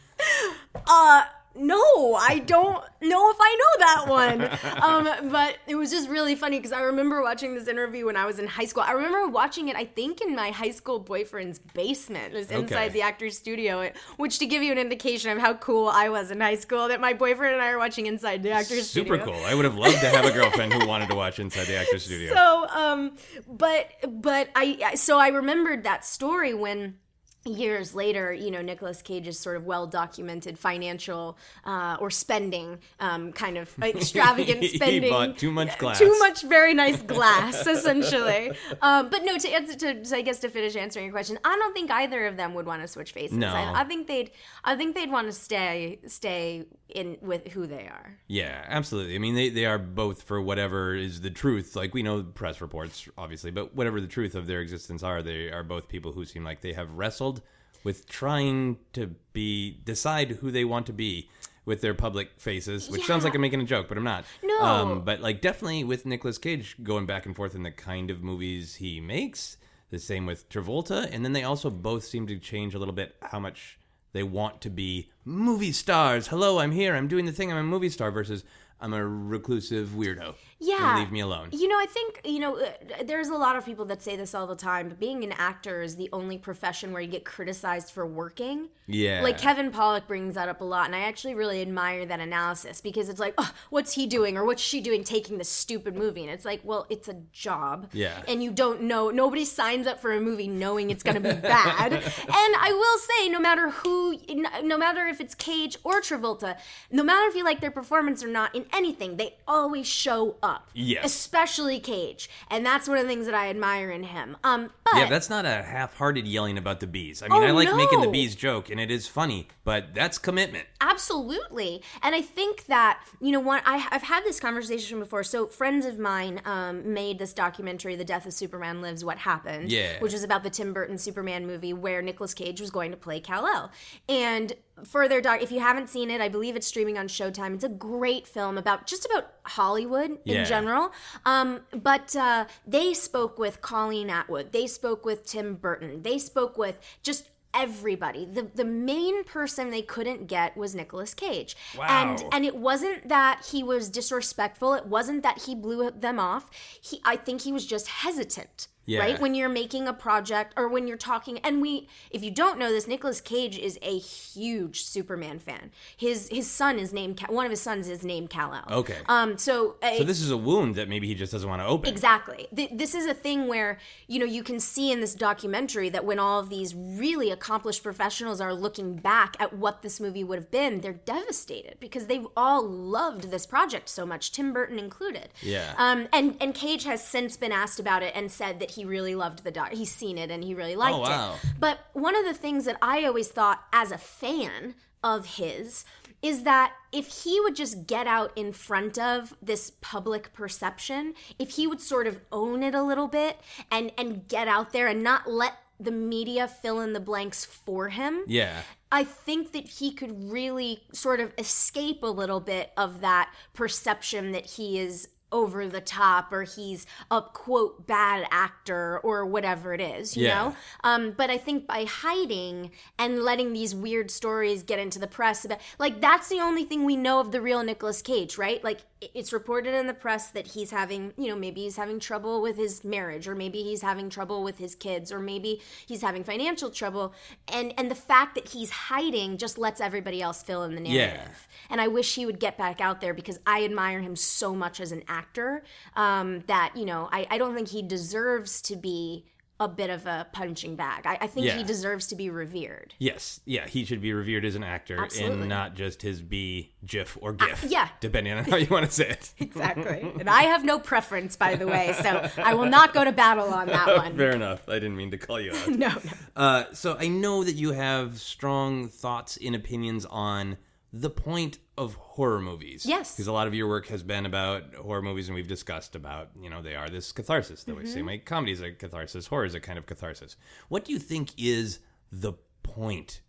uh, no, I don't know if I know that one. Um, but it was just really funny because I remember watching this interview when I was in high school. I remember watching it, I think, in my high school boyfriend's basement. It was inside Okay. the actor's studio, which to give you an indication of how cool I was in high school, that my boyfriend and I are watching inside the actor's Studio. Super studio. cool. I would have loved to have a girlfriend who wanted to watch Inside the Actors Studio. So, um, but but I- so I remembered that story when years later, you know, Nicolas Cage's sort of well documented financial uh, or spending um, kind of extravagant He spending. bought too much glass. Too much very nice glass, essentially. Um, but no, to answer to, to I guess to finish answering your question, I don't think either of them would want to switch faces. No. I, I think they'd I think they'd want to stay stay in with who they are. Yeah, absolutely. I mean, they, they are both for whatever is the truth. Like, we know press reports, obviously, but whatever the truth of their existence are, they are both people who seem like they have wrestled with trying to be, decide who they want to be with their public faces, which sounds like I'm making a joke, but I'm not. No. Um, but, like, definitely with Nicolas Cage going back and forth in the kind of movies he makes, the same with Travolta. And then they also both seem to change a little bit how much they want to be movie stars. Hello, I'm here. I'm doing the thing. I'm a movie star versus I'm a reclusive weirdo. Yeah. leave me alone. You know, I think, you know, uh, there's a lot of people that say this all the time, but being an actor is the only profession where you get criticized for working. Yeah. Like Kevin Pollak brings that up a lot, and I actually really admire that analysis because it's like, oh, what's he doing or what's she doing taking this stupid movie? And it's like, well, it's a job. Yeah. And you don't know, nobody signs up for a movie knowing it's going to be bad. and I will say, no matter who, no matter if it's Cage or Travolta, no matter if you like their performance or not in anything, they always show up. Yes. Especially Cage. And that's one of the things that I admire in him. Um, but yeah, that's not a half-hearted yelling about the bees. I mean, Oh, I like making the bees joke, and it is funny, but that's commitment. Absolutely. And I think that, you know, one, I, I've had this conversation before. So, friends of mine um, made this documentary, The Death of Superman Lives, What Happened, Yeah. which is about the Tim Burton Superman movie where Nicolas Cage was going to play Kal-El. And further their doc, if you haven't seen it, I believe it's streaming on Showtime. It's a great film about just about Hollywood Yeah. in general. Um, but uh, they spoke with Colleen Atwood. They spoke with Tim Burton. They spoke with just everybody. The the main person they couldn't get was Nicolas Cage. Wow. And and it wasn't that he was disrespectful. It wasn't that he blew them off. He I think he was just hesitant. Yeah. right? When you're making a project or when you're talking, and we, if you don't know this, Nicolas Cage is a huge Superman fan. His his son is named one of his sons is named Kal El. Okay. Um. So, uh, So this is a wound that maybe he just doesn't want to open. Exactly. Th- This is a thing where, you know, you can see in this documentary that when all of these really accomplished professionals are looking back at what this movie would have been, they're devastated because they've all loved this project so much, Tim Burton included. Yeah. Um, and, and Cage has since been asked about it and said that he really loved the doc. He's seen it and he really liked Oh, wow. it. But one of the things that I always thought as a fan of his is that if he would just get out in front of this public perception, if he would sort of own it a little bit and and get out there and not let the media fill in the blanks for him, Yeah. I think that he could really sort of escape a little bit of that perception that he is over the top or he's a quote bad actor or whatever it is, you Yeah. know? Um, but I think by hiding and letting these weird stories get into the press about like that's the only thing we know of the real Nicolas Cage, right? Like it's reported in the press that he's having, you know, maybe he's having trouble with his marriage or maybe he's having trouble with his kids or maybe he's having financial trouble and and the fact that he's hiding just lets everybody else fill in the narrative. And I wish he would get back out there because I admire him so much as an actor um, that, you know, I, I don't think he deserves to be a bit of a punching bag. I, I think Yeah. he deserves to be revered. Yes. Yeah. He should be revered as an actor Absolutely. and not just his B, GIF, or GIF. yeah. Depending on how you want to say it. Exactly. and I have no preference, by the way, so I will not go to battle on that one. Fair enough. I didn't mean to call you out. No, no. Uh, so I know that you have strong thoughts and opinions on the point of horror movies. Yes. Because a lot of your work has been about horror movies, and we've discussed about, you know, they are this catharsis. that Mm-hmm. say my comedy is a catharsis, horror is a kind of catharsis. What do you think is the point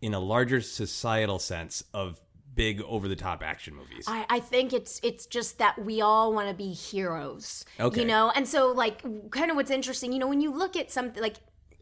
in a larger societal sense of big over the top action movies? I, I think it's it's just that we all want to be heroes. Okay. You know, and so like kind of what's interesting, you know, when you look at something like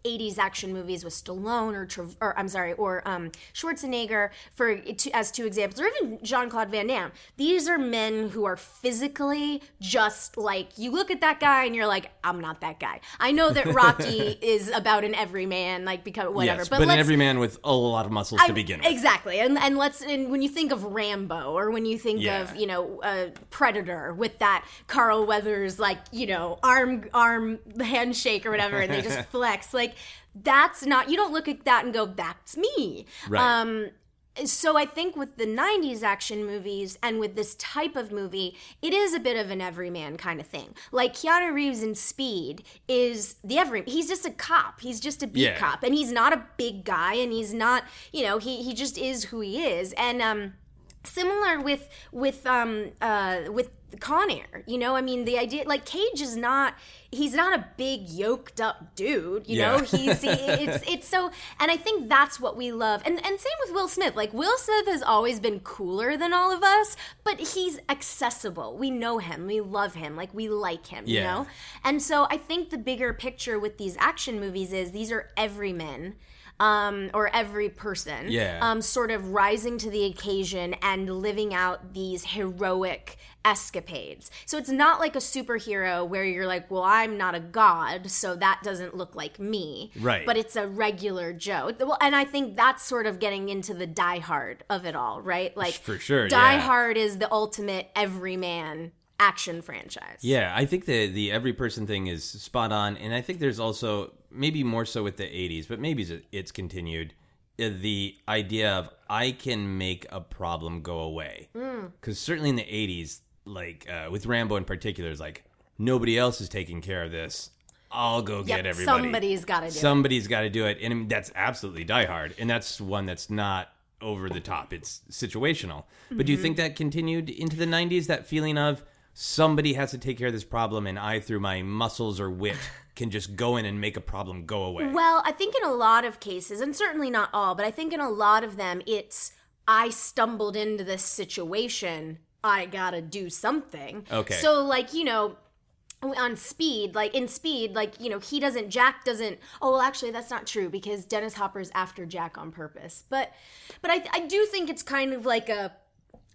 80s action movies with Stallone or, Trav- or I'm sorry, or um, Schwarzenegger for as two examples, or even Jean Claude Van Damme. These are men who are physically just like you look at that guy and you're like, I'm not that guy. I know that Rocky is about an everyman, like because whatever, yes, but, but, an everyman with a lot of muscles to begin with. Exactly, and and let's and when you think of Rambo or when you think Yeah. of you know uh, Predator with that Carl Weathers like you know arm arm handshake or whatever, and they just flex like that's not you don't look at that and go that's me. Right. Um, so I think with the 90s action movies and with this type of movie, it is a bit of an everyman kind of thing. Like Keanu Reeves in Speed is the every he's just a cop. He's just a beat Yeah. cop and he's not a big guy and he's not, you know, he he just is who he is. And um similar with with um uh with Con Air, you know, I mean the idea like Cage is not he's not a big yoked up dude, you know. He's he, it's it's so and I think that's what we love. And and same with Will Smith. Like Will Smith has always been cooler than all of us, but he's accessible. We know him. We love him. Like we like him, you know? And so I think the bigger picture with these action movies is these are everymen. Um, or every person, Yeah. um, sort of rising to the occasion and living out these heroic escapades. So it's not like a superhero where you're like, well, I'm not a god, so that doesn't look like me. Right. But it's a regular Joe. Well, and I think that's sort of getting into the Die Hard of it all, right? Like For sure, Die yeah. Hard is the ultimate everyman action franchise. Yeah, I think the the every person thing is spot on, and I think there's also maybe more so with the '80s, but maybe it's- it's continued. uh, The idea of I can make a problem go away, because certainly in the '80s, like uh, with Rambo in particular, is like nobody else is taking care of this. I'll go Yep, get everybody. somebody's gotta do it. Somebody's got to do it, and I mean, that's absolutely Die Hard, and that's one that's not over the top. It's situational. But Mm-hmm. do you think that continued into the '90s? That feeling of somebody has to take care of this problem, and I, through my muscles or wit, can just go in and make a problem go away. Well, I think in a lot of cases, and certainly not all, but I think in a lot of them, it's I stumbled into this situation. I gotta do something. Okay. So, like, you know, on speed, like in speed, like, you know, he doesn't, Jack doesn't, oh, well, actually, that's not true because Dennis Hopper's after Jack on purpose. But, but I, I do think it's kind of like a,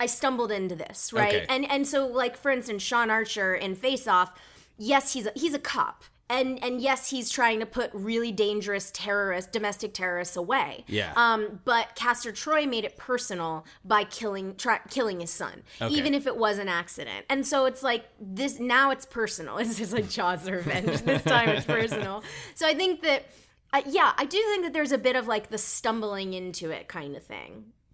I stumbled into this, right? Okay. And and so like for instance, Sean Archer in Face Off, yes, he's a, he's a cop. and and yes, he's trying to put really dangerous terrorists, domestic terrorists away. Yeah. Um, but Castor Troy made it personal by killing try, killing his son, Okay. even if it was an accident. And so it's like this now it's personal. It's just like Jaws revenge. this time it's personal. So I think that uh, yeah, I do think that there's a bit of like the stumbling into it kind of thing.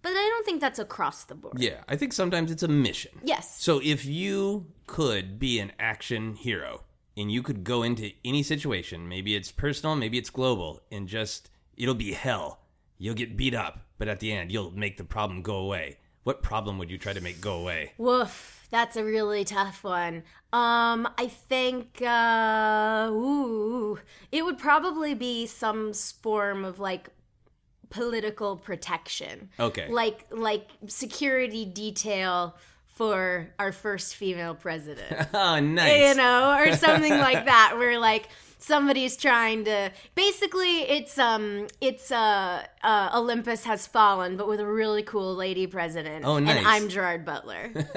But I don't think that's across the board. Yeah, I think sometimes it's a mission. Yes. So if you could be an action hero and you could go into any situation, maybe it's personal, maybe it's global, and just it'll be hell. You'll get beat up, but at the end you'll make the problem go away. What problem would you try to make go away? Woof, that's a really tough one. Um, I think uh ooh, it would probably be some form of like political protection. Okay. Like like security detail for our first female president. Oh, nice. you know, or something like that, where like somebody's trying to. Basically, it's um, it's uh, uh, Olympus has fallen, but with a really cool lady president. Oh, nice. And I'm Gerard Butler.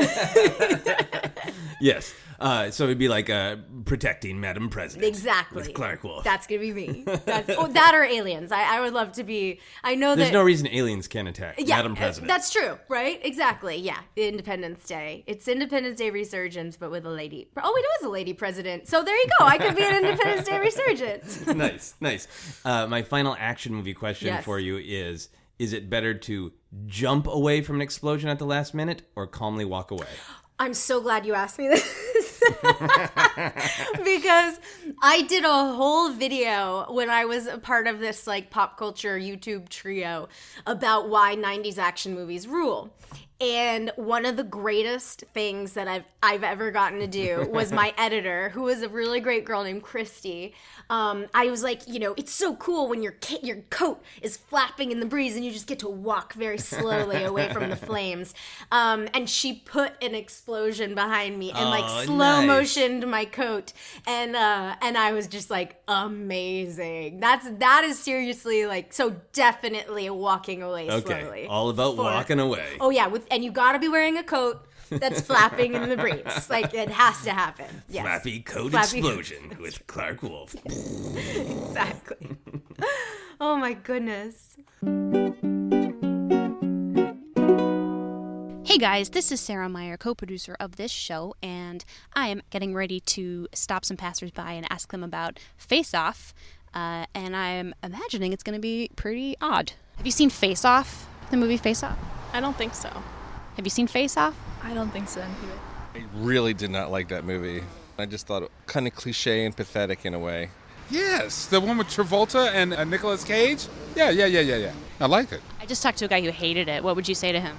Yes. Uh, so it'd be like uh, protecting Madam President. exactly. With Clarke Wolfe. That's gonna be me. That's, oh, that or aliens. I, I would love to be. I know There's that. no reason aliens can't attack yeah, Madam uh, President. That's true, right? Exactly. Yeah. Independence Day. It's Independence Day resurgence, but with a lady. Oh, it was a lady president. So there you go. I could be an Independence Day resurgence. nice, nice. Uh, my final action movie question Yes. for you is: Is it better to jump away from an explosion at the last minute or calmly walk away? I'm so glad you asked me this. because I did a whole video when I was a part of this like pop culture YouTube trio about why 90s action movies rule. And one of the greatest things that I've I've ever gotten to do was my editor, who was a really great girl named Christy. Um, I was like, you know, it's so cool when your ca- your coat is flapping in the breeze and you just get to walk very slowly away from the flames. Um, and she put an explosion behind me and Oh, like slow nice. motioned my coat, and uh, and I was just like amazing. That's that is seriously like so definitely walking away Okay, slowly. all about For- walking away. Oh yeah, with and you got to be wearing a coat that's flapping in the breeze. Like it has to happen. Yes. Flappy coat Flappy- explosion with Clarke Wolfe. Exactly. oh my goodness. Hey guys, this is Sarah Meyer, co producer of this show, and I am getting ready to stop some passersby and ask them about Face Off. Uh, and I'm imagining it's going to be pretty odd. Have you seen Face Off? The movie Face Off? I don't think so. Have you seen Face Off? I don't think so. I really did not like that movie. I just thought it kind of cliche and pathetic in a way. Yes, the one with Travolta and uh, Nicolas Cage. Yeah, yeah, yeah, yeah, yeah. I liked it. I just talked to a guy who hated it. What would you say to him?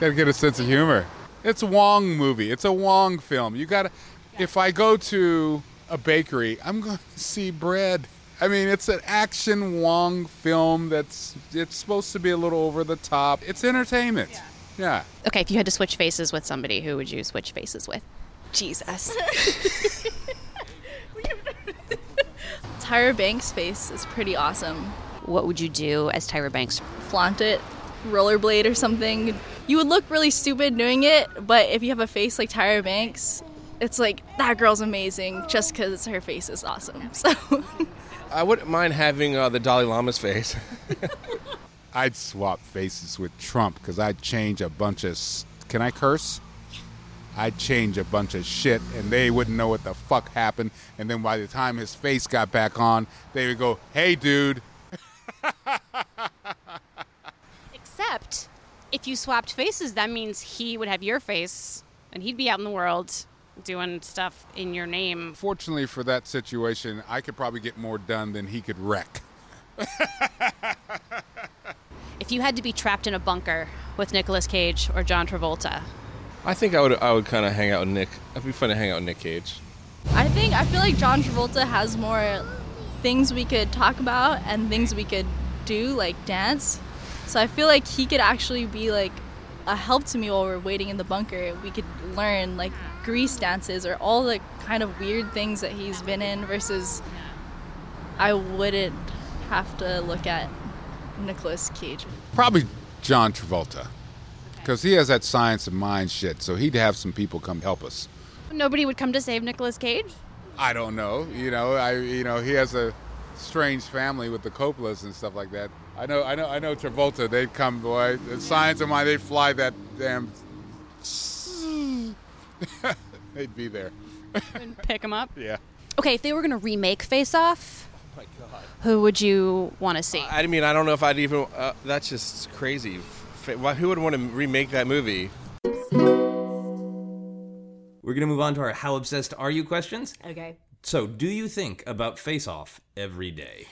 Gotta get a sense of humor. It's a Woo movie. It's a Woo film. You gotta. If I go to a bakery, I'm going to see bread. I mean, it's an action Woo film that's it's supposed to be a little over the top. It's entertainment. Yeah. Okay, if you had to switch faces with somebody, who would you switch faces with? Jesus. Tyra Banks' face is pretty awesome. What would you do as Tyra Banks? Flaunt it, rollerblade or something. You would look really stupid doing it, but if you have a face like Tyra Banks, it's like that girl's amazing just because her face is awesome. So I wouldn't mind having uh, the Dalai Lama's face. I'd swap faces with Trump because I'd change a bunch of. Can I curse? I'd change a bunch of shit and they wouldn't know what the fuck happened. And then by the time his face got back on, they would go, hey, dude. Except, if you swapped faces, that means he would have your face, and he'd be out in the world doing stuff in your name. Fortunately for that situation, I could probably get more done than he could wreck. If you had to be trapped in a bunker with Nicolas Cage or John Travolta, I think I would I would kind of hang out with Nick. It'd be fun to hang out with Nick Cage. I think I feel like John Travolta has more things we could talk about and things we could do like dance. So I feel like he could actually be like a help to me while we're waiting in the bunker. We could learn like grease dances or all the kind of weird things that he's been in versus I wouldn't have to look at Nicolas Cage. Probably John Travolta. Because he has that science of mind shit, so he'd have some people come help us. nobody would come to save Nicolas Cage. I don't know. You know, I you know he has a strange family with the Coppolas and stuff like that. I know, I know, I know. Travolta, they'd come, boy. The science of mine, they'd fly that damn. they'd be there. and Pick them up. Yeah. Okay, if they were going to remake Face Off, who would you want to see? I mean, I don't know if I'd even. Uh, that's just crazy. Why- Who would want to remake that movie? We're going to move on to our How Obsessed Are You questions. Okay. So, do you think about Face Off every day?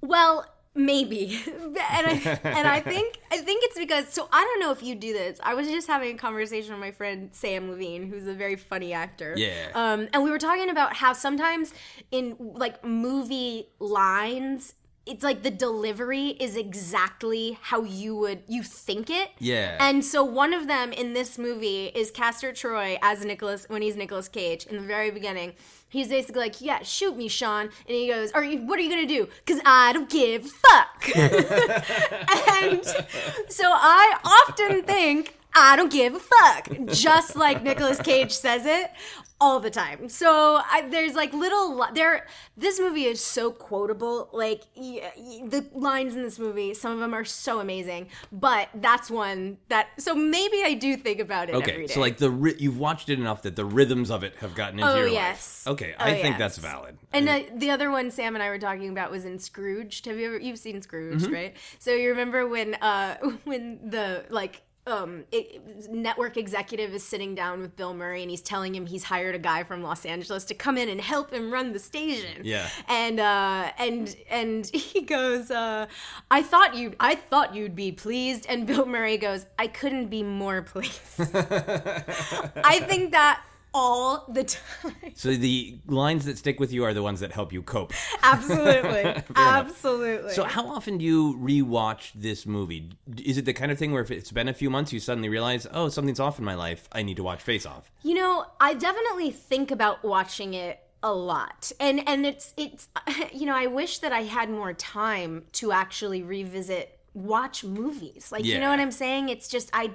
Well, maybe, and I and I think I think it's because so I don't know if you do this. I was just having a conversation with my friend Sam Levine, who's a very funny actor. Yeah. Um, and we were talking about how sometimes in like movie lines. It's like the delivery is exactly how you would you think it. Yeah. And so one of them in this movie is Castor Troy as Nicolas when he's Nicolas Cage in the very beginning. He's basically like, "Yeah, shoot me, Sean," and he goes, "Are you? What are you gonna do? Because I don't give a fuck." and so I often think I don't give a fuck, just like Nicolas Cage says it all the time. So I, there's like little there. This movie is so quotable. Like y- y- the lines in this movie, some of them are so amazing. But that's one that. So maybe I do think about it Okay, day. so like the ri- you've watched it enough that the rhythms of it have gotten into Oh your yes. life. Okay, Oh, I think yes. that's valid. And I- uh, the other one Sam and I were talking about was in Scrooge. Have you ever you've seen Scrooge, Mm-hmm. right? So you remember when uh when the like um it, network executive is sitting down with Bill Murray and he's telling him he's hired a guy from Los Angeles to come in and help him run the station. Yeah. And uh and and he goes uh I thought you I thought you'd be pleased and Bill Murray goes I couldn't be more pleased. I think that all the time. so the lines that stick with you are the ones that help you cope. Absolutely. Absolutely. So how often do you rewatch this movie? Is it the kind of thing where if it's been a few months, you suddenly realize, oh, something's off in my life, I need to watch Face Off? you know, I definitely think about watching it a lot. And and it's it's you know, I wish that I had more time to actually revisit watch movies. Like you know what I'm saying? It's just I,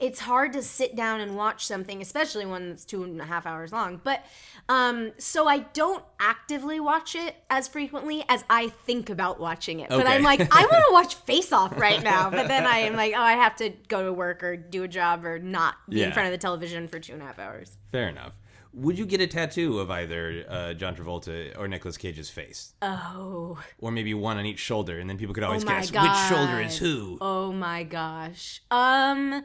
it's hard to sit down and watch something, especially one that's two and a half hours long. But um so I don't actively watch it as frequently as I think about watching it. But I'm like, I want to watch Face Off right now. But then I am like, oh, I have to go to work or do a job or not be Yeah. in front of the television for two and a half hours. Fair enough. Would you get a tattoo of either uh, John Travolta or Nicolas Cage's face? Oh, Or maybe one on each shoulder, and then people could always my guess which shoulder is who. oh my gosh. Um,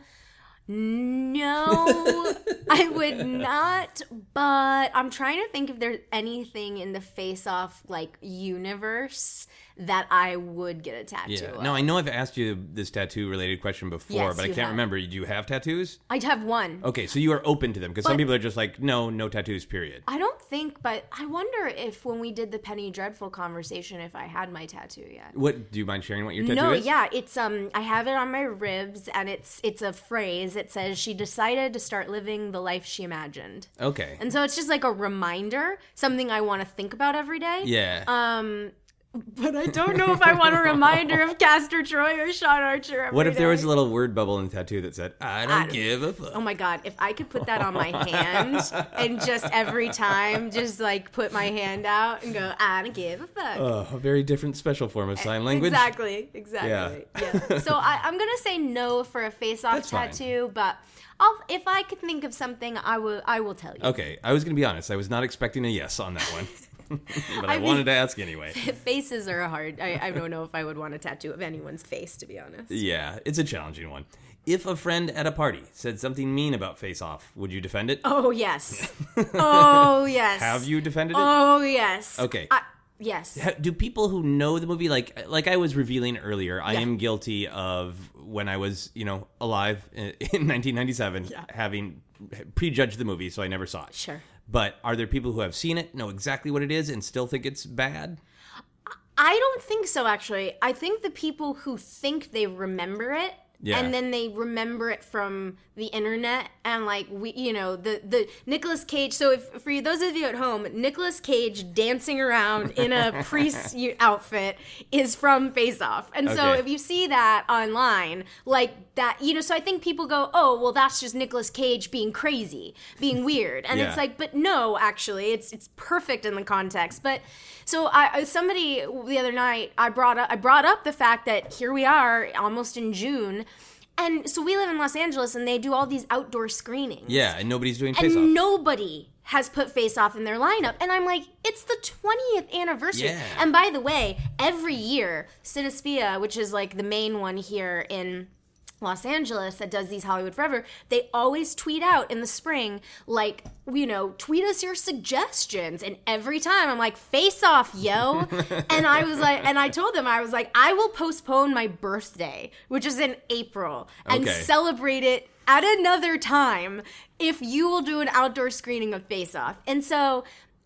no, I would not. But I'm trying to think if there's anything in the Face Off like universe that I would get a tattoo. Yeah. of. No, I know I've asked you this tattoo related question before, Yes, but I can't have. remember. Do you have tattoos? I'd have one. Okay, so you are open to them because some people are just like, no, no tattoos, period. I don't think, but I wonder if when we did the Penny Dreadful conversation, if I had my tattoo yet. What do you mind sharing what your tattoo No, is? No, yeah, it's um I have it on my ribs and it's it's a phrase. It says she decided to start living the life she imagined. Okay. And so it's just like a reminder, something I want to think about every day. yeah. Um but I don't know if I want a reminder of Castor Troy or Sean Archer. what if there was a little word bubble in the tattoo that said, I don't don't- give a fuck? Oh my god, if I could put that on my hand and just every time just like put my hand out and go, I don't give a fuck. Oh, a very different special form of sign language. Exactly, exactly. Yeah. so I, I'm gonna say no for a face-off That's fine. tattoo, but I'll if I could think of something, I will. I will tell you. Okay, I was going to be honest. I was not expecting a yes on that one. but I, I mean- wanted to ask anyway. Faces are a hard. I, I don't know if I would want a tattoo of anyone's face, to be honest. Yeah, it's a challenging one. If a friend at a party said something mean about Face Off, would you defend it? Oh yes. oh yes. Have you defended it? Oh yes. Okay. I, yes. Do people who know the movie like like I was revealing earlier, I Yeah. am guilty of when I was, you know, alive in, in 1997 having prejudged the movie so I never saw it. Sure. But are there people who have seen it, know exactly what it is and still think it's bad? I don't think so. Actually, I think the people who think they remember it Yeah. and then they remember it from the internet and like we you know the the Nicolas Cage so if for you those of you at home Nicolas Cage dancing around in a priest outfit is from Face Off and so if you see that online like that you know so I think people go oh well that's just Nicolas Cage being crazy being weird and Yeah. it's like but no actually it's it's perfect in the context but so I I- somebody the other night I brought up I brought up the fact that here we are almost in June and so we live in Los Angeles and they do all these outdoor screenings Yeah, and nobody's doing face and off. nobody has put Face Off in their lineup. And I'm like, it's the 20th anniversary. Yeah. And by the way, every year, Cinespia, which is like the main one here in Los Angeles that does these Hollywood Forever, they always tweet out in the spring, like, you know, tweet us your suggestions. And every time I'm like, face off, yo. and I was like, and I told them, I was like, I will postpone my birthday, which is in April, and Okay. celebrate it at another time if you will do an outdoor screening of Face Off. And so,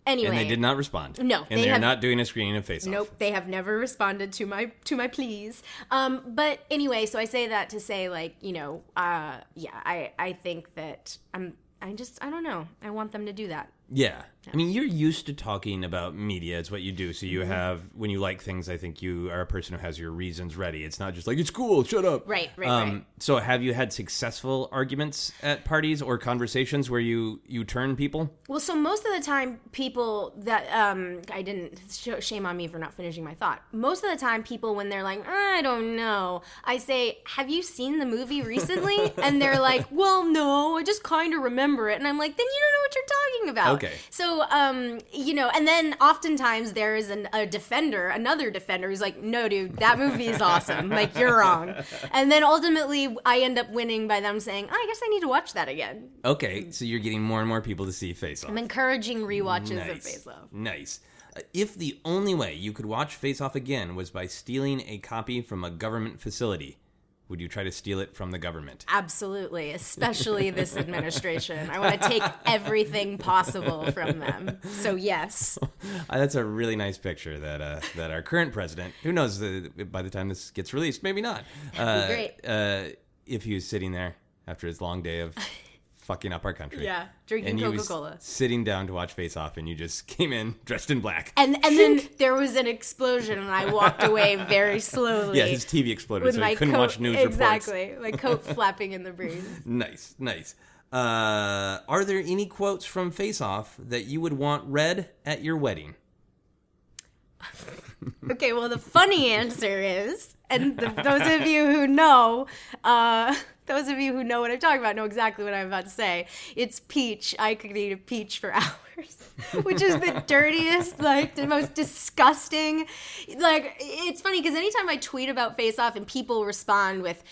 anyway. and they did not respond. No, and they they are have- not doing a screening of face off. Nope, they have never responded to my to my pleas. Um, but anyway, so I say that to say like you know, uh, yeah, I I think that I'm I just I don't know. I want them to do that. Yeah. I mean, you're used to talking about media. It's what you do. So you Mm-hmm. have, when you like things, I think you are a person who has your reasons ready. It's not just like, it's cool, shut up. Right, right, um, right. So have you had successful arguments at parties or conversations where you, you turn people? Well, so most of the time, people that um, I didn't sh- shame on me for not finishing my thought. Most of the time, people when they're like, I don't know, I say, Have you seen the movie recently? and they're like, Well, no, I just kind of remember it. And I'm like, Then you don't know what you're talking about. Okay. So, um, you know, and then oftentimes there is an, a defender, another defender who's like, No, dude, that movie is awesome. like you're wrong. And then ultimately, I end up winning by them saying, I guess I need to watch that again. Okay. So you're getting more and more people to see face off. I'm encouraging rewatches of Face Off. Nice. Uh, If the only way you could watch Face Off again was by stealing a copy from a government facility, would you try to steal it from the government? Absolutely, especially this administration. I want to take everything possible from them. So yes, that's a really nice picture that uh, that our current president, who knows, uh, by the time this gets released, maybe not. Uh, great. Uh, if he was sitting there after his long day of fucking up our country, Yeah, drinking was Coca-Cola. sitting down to watch Face Off, and you just came in dressed in black. and and then there was an explosion, and I walked away very slowly. yeah, his TV exploded, with so my he couldn't coat watch news reports. exactly, my coat flapping in the breeze. Nice, nice. Uh, are there any quotes from Face Off that you would want read at your wedding? Okay, well, the funny answer is, and the, those of you who know, uh, those of you who know what I'm talking about know exactly what I'm about to say. It's peach. I could eat a peach for hours, which is the dirtiest, like the most disgusting. Like it's funny because anytime I tweet about Face Off and people respond with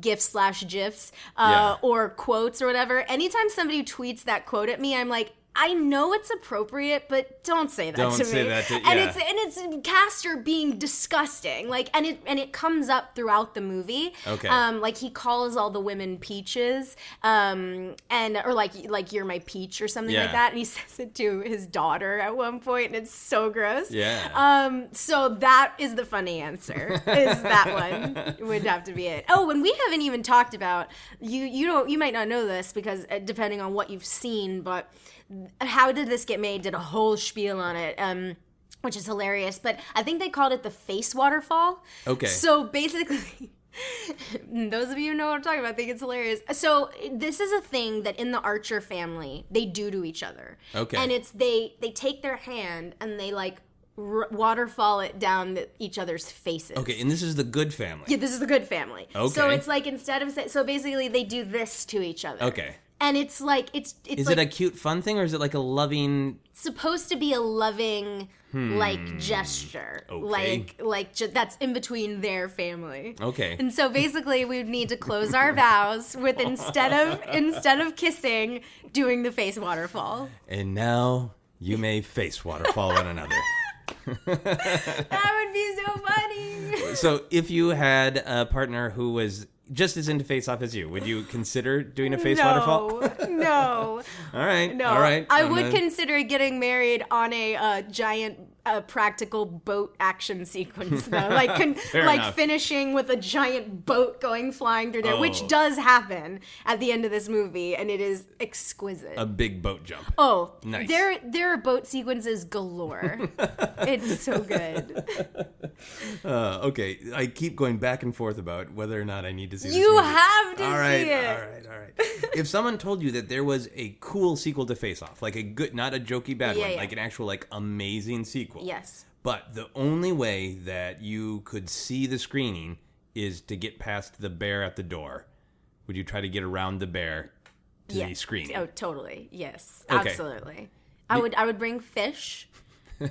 gifs slash gifs uh, Yeah. or quotes or whatever, anytime somebody tweets that quote at me, I'm like. I know it's appropriate, but don't say that Don't to say me. that to- and it's and it's Castor being disgusting. Like and it and it comes up throughout the movie. Okay. Um like he calls all the women peaches. Um and or like like you're my peach or something Yeah. like that. And he says it to his daughter at one point and it's so gross. Yeah. Um so that is the funny answer. Is that one would have to be it. Oh, and we haven't even talked about you you don't you might not know this because uh, depending on what you've seen, but how did this get made? Did a whole spiel on it. Um which is hilarious, but I think they called it the face waterfall. Okay. So basically, those of you who know what I'm talking about think it's hilarious. So this is a thing that in the Archer family they do to each other. Okay. And it's they they take their hand and they like r- waterfall it down the, each other's faces. Okay, and this is the good family. Yeah, this is the good family. Okay. So it's like instead of so basically they do this to each other. Okay. And it's like it's it's Is like it a cute, fun thing, or is it like a loving? supposed to be a loving like gesture Hmm. Okay. like like ju- that's in between their family Okay. and so basically we would need to close our vows with instead of instead of kissing doing the face waterfall And now you may face waterfall one another. that would be so funny So, if you had a partner who was just as into face off as you, would you consider doing a face waterfall? no no All right. no All right. i I'm would gonna- consider getting married on a uh, giant a practical boat action sequence though, like con- like enough. finishing with a giant boat going flying through there, which Oh. does happen at the end of this movie, and it is exquisite. A big boat jump. Oh, Nice. there there are boat sequences galore. it's so good. Uh, okay, I keep going back and forth about whether or not I need to see this You have to All right, see it. all right, all right. if someone told you that there was a cool sequel to Face Off, like a good, not a jokey bad Yeah, one, yeah. like an actual like amazing sequel. Yes. But the only way that you could see the screening is to get past the bear at the door. Would you try to get around the bear to the screening? Oh, totally. Yes, Okay. absolutely. I would I would bring fish,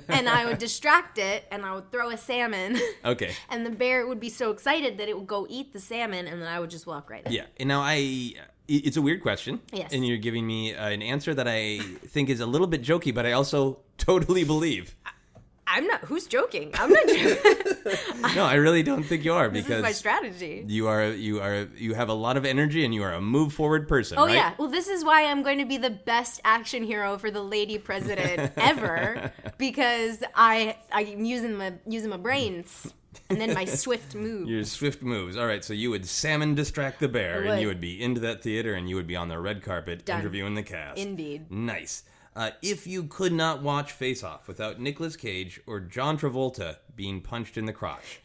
and I would distract it, and I would throw a salmon. Okay. And the bear would be so excited that it would go eat the salmon, and then I would just walk right in. Yeah. And now I, it's a weird question. Yes. And you're giving me an answer that I think is a little bit jokey, but I also totally believe. I'm not. Who's joking? I'm not joking. No, I really don't think you are this because is my strategy. you are you are you have a lot of energy and you are a move forward person. Oh right? yeah. Well, this is why I'm going to be the best action hero for the lady president ever because I I'm using my using my brains and then my swift moves. Your swift moves. All right, so you would salmon distract the bear, and you would be into that theater, and you would be on the red carpet Done. interviewing the cast. Indeed. Nice. Uh, if you could not watch Face Off without Nicolas Cage or John Travolta being punched in the crotch,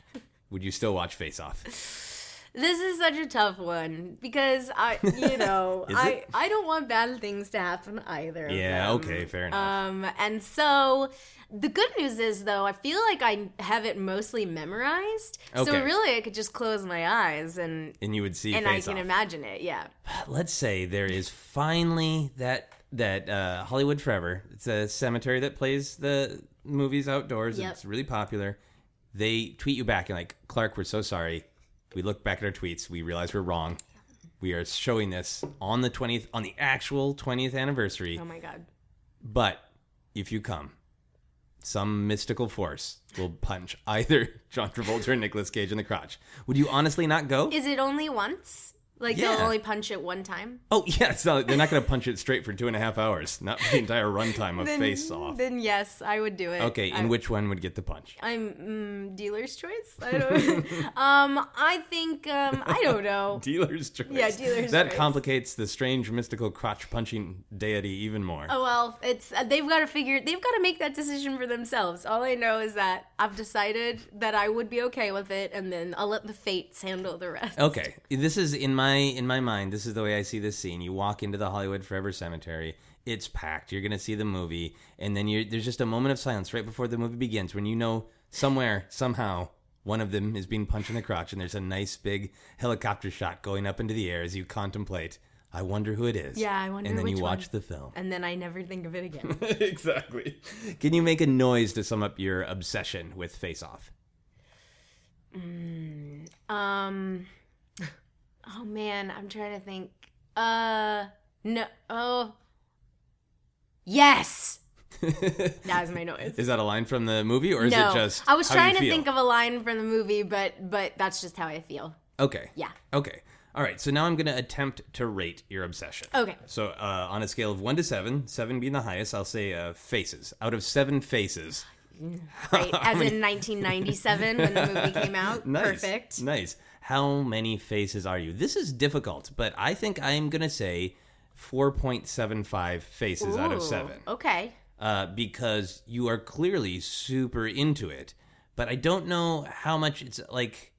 would you still watch Face Off? This is such a tough one because I, you know, I it? I don't want bad things to happen either. Yeah. Okay. Fair enough. Um, and so the good news is though, I feel like I have it mostly memorized. Okay. So really, I could just close my eyes and and you would see and I can Off. imagine it. Yeah. let's say there is finally that that uh, Hollywood Forever. It's a cemetery that plays the movies outdoors. Yep. It's really popular. They tweet you back and like Clarke, we're so sorry. We look back at our tweets. We realize we're wrong. We are showing this on the twentieth, on the actual twentieth anniversary. Oh my god. But if you come, some mystical force will punch either John Travolta or Nicolas Cage in the crotch. Would you honestly not go? Is it only once? Like Yeah. they'll only punch it one time? Oh yeah, it's not, they're not going to punch it straight for two and a half hours. Not the entire runtime of Then, Face Off. Then yes, I would do it. Okay, and which one would get the punch? I'm mm, dealer's choice. I don't. um, I think um, I don't know. Dealer's choice. Yeah, dealer's choice. That choice. complicates the strange mystical crotch punching deity even more. Oh well, it's uh, they've got to figure. They've got to make that decision for themselves. All I know is that I've decided that I would be okay with it, and then I'll let the fates handle the rest. Okay, this is in my in my mind. This is the way I see this scene. You walk into the Hollywood Forever Cemetery. It's packed. You're gonna see the movie, and then you there's just a moment of silence right before the movie begins when you know somewhere somehow one of them is being punched in the crotch, and there's a nice big helicopter shot going up into the air as you contemplate. I wonder who it is. Yeah, I wonder And then you watch one. the film. And then I never think of it again. exactly. Can you make a noise to sum up your obsession with Face Off? um. Oh man, I'm trying to think. Uh, no. Oh. Yes. that was my noise. Is that a line from the movie, or is no, it just? I was trying to feel? think of a line from the movie, but but that's just how I feel. Okay. Yeah. Okay. All right. So now I'm going to attempt to rate your obsession. Okay. So uh, on a scale of one to seven, seven being the highest, I'll say uh, faces. Out of seven faces, Right, as in 1997 when the movie came out. nice, Perfect. nice. How many faces are you? This is difficult, but I think I'm going to say 4.75 faces out of seven. Okay. uh, because you are clearly super into it, but I don't know how much it's like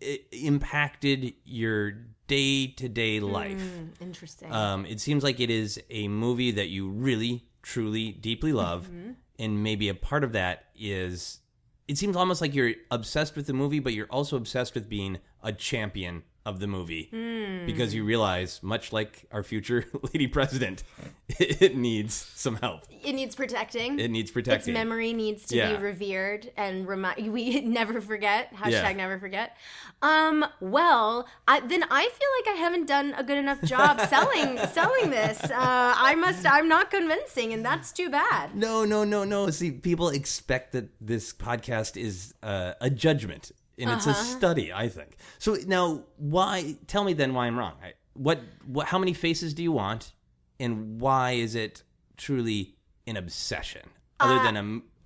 it impacted your day to day life. Hmm, Interesting. Um, it seems like it is a movie that you really, truly, deeply love, Mm-hmm. and maybe a part of that is. It seems almost like you're obsessed with the movie, but you're also obsessed with being a champion of the movie Hmm. because you realize, much like our future lady president, it needs some help. it needs protecting. It needs protecting. its memory needs to Yeah. be revered and remind we never forget hashtag Yeah. never forget um well I, then i feel like i haven't done a good enough job selling selling this uh i must i'm not convincing and that's too bad No, no, no, no. See, people expect that this podcast is uh, a judgment, and it's a Uh-huh. study. I think. So now, why? Tell me then why I'm wrong. I, what, what? How many faces do you want, and why is it truly an obsession, other than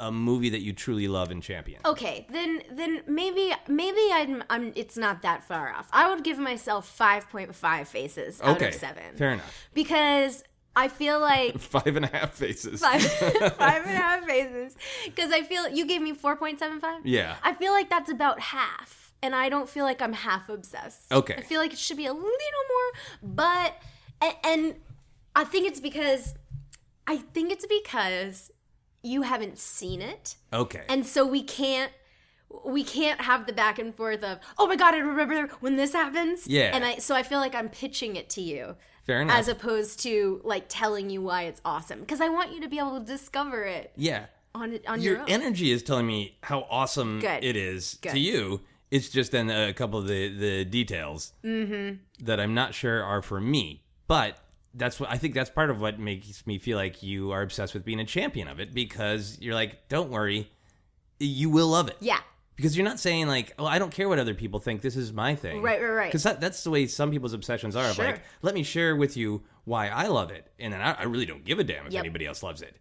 a, a movie that you truly love and champion. Okay, then then maybe maybe I'm I'm it's not that far off. I would give myself 5.5 faces out okay, of 7. fair enough. Because I feel like Five and a half faces. five, five and a half faces. Because I feel you gave me 4.75? Yeah. I feel like that's about half. And I don't feel like I'm half obsessed. Okay. I feel like it should be a little more, but, and, and I think it's because, I think it's because you haven't seen it. Okay. And so we can't we can't have the back and forth of oh my god I remember when this happens Yeah. and I so I feel like I'm pitching it to you Fair enough. as opposed to like telling you why it's awesome because I want you to be able to discover it yeah. on it on your, Your energy is telling me how awesome Good. it is Good. to you. It's just then a couple of the, the details Mm-hmm. that I'm not sure are for me. But that's what I think that's part of what makes me feel like you are obsessed with being a champion of it because you're like, don't worry, you will love it. yeah Because you're not saying like, oh, I don't care what other people think. This is my thing. Right, right, right. Because that, that's the way some people's obsessions are. Of Sure. like, let me share with you why I love it, and then I, I really don't give a damn if Yep. anybody else loves it.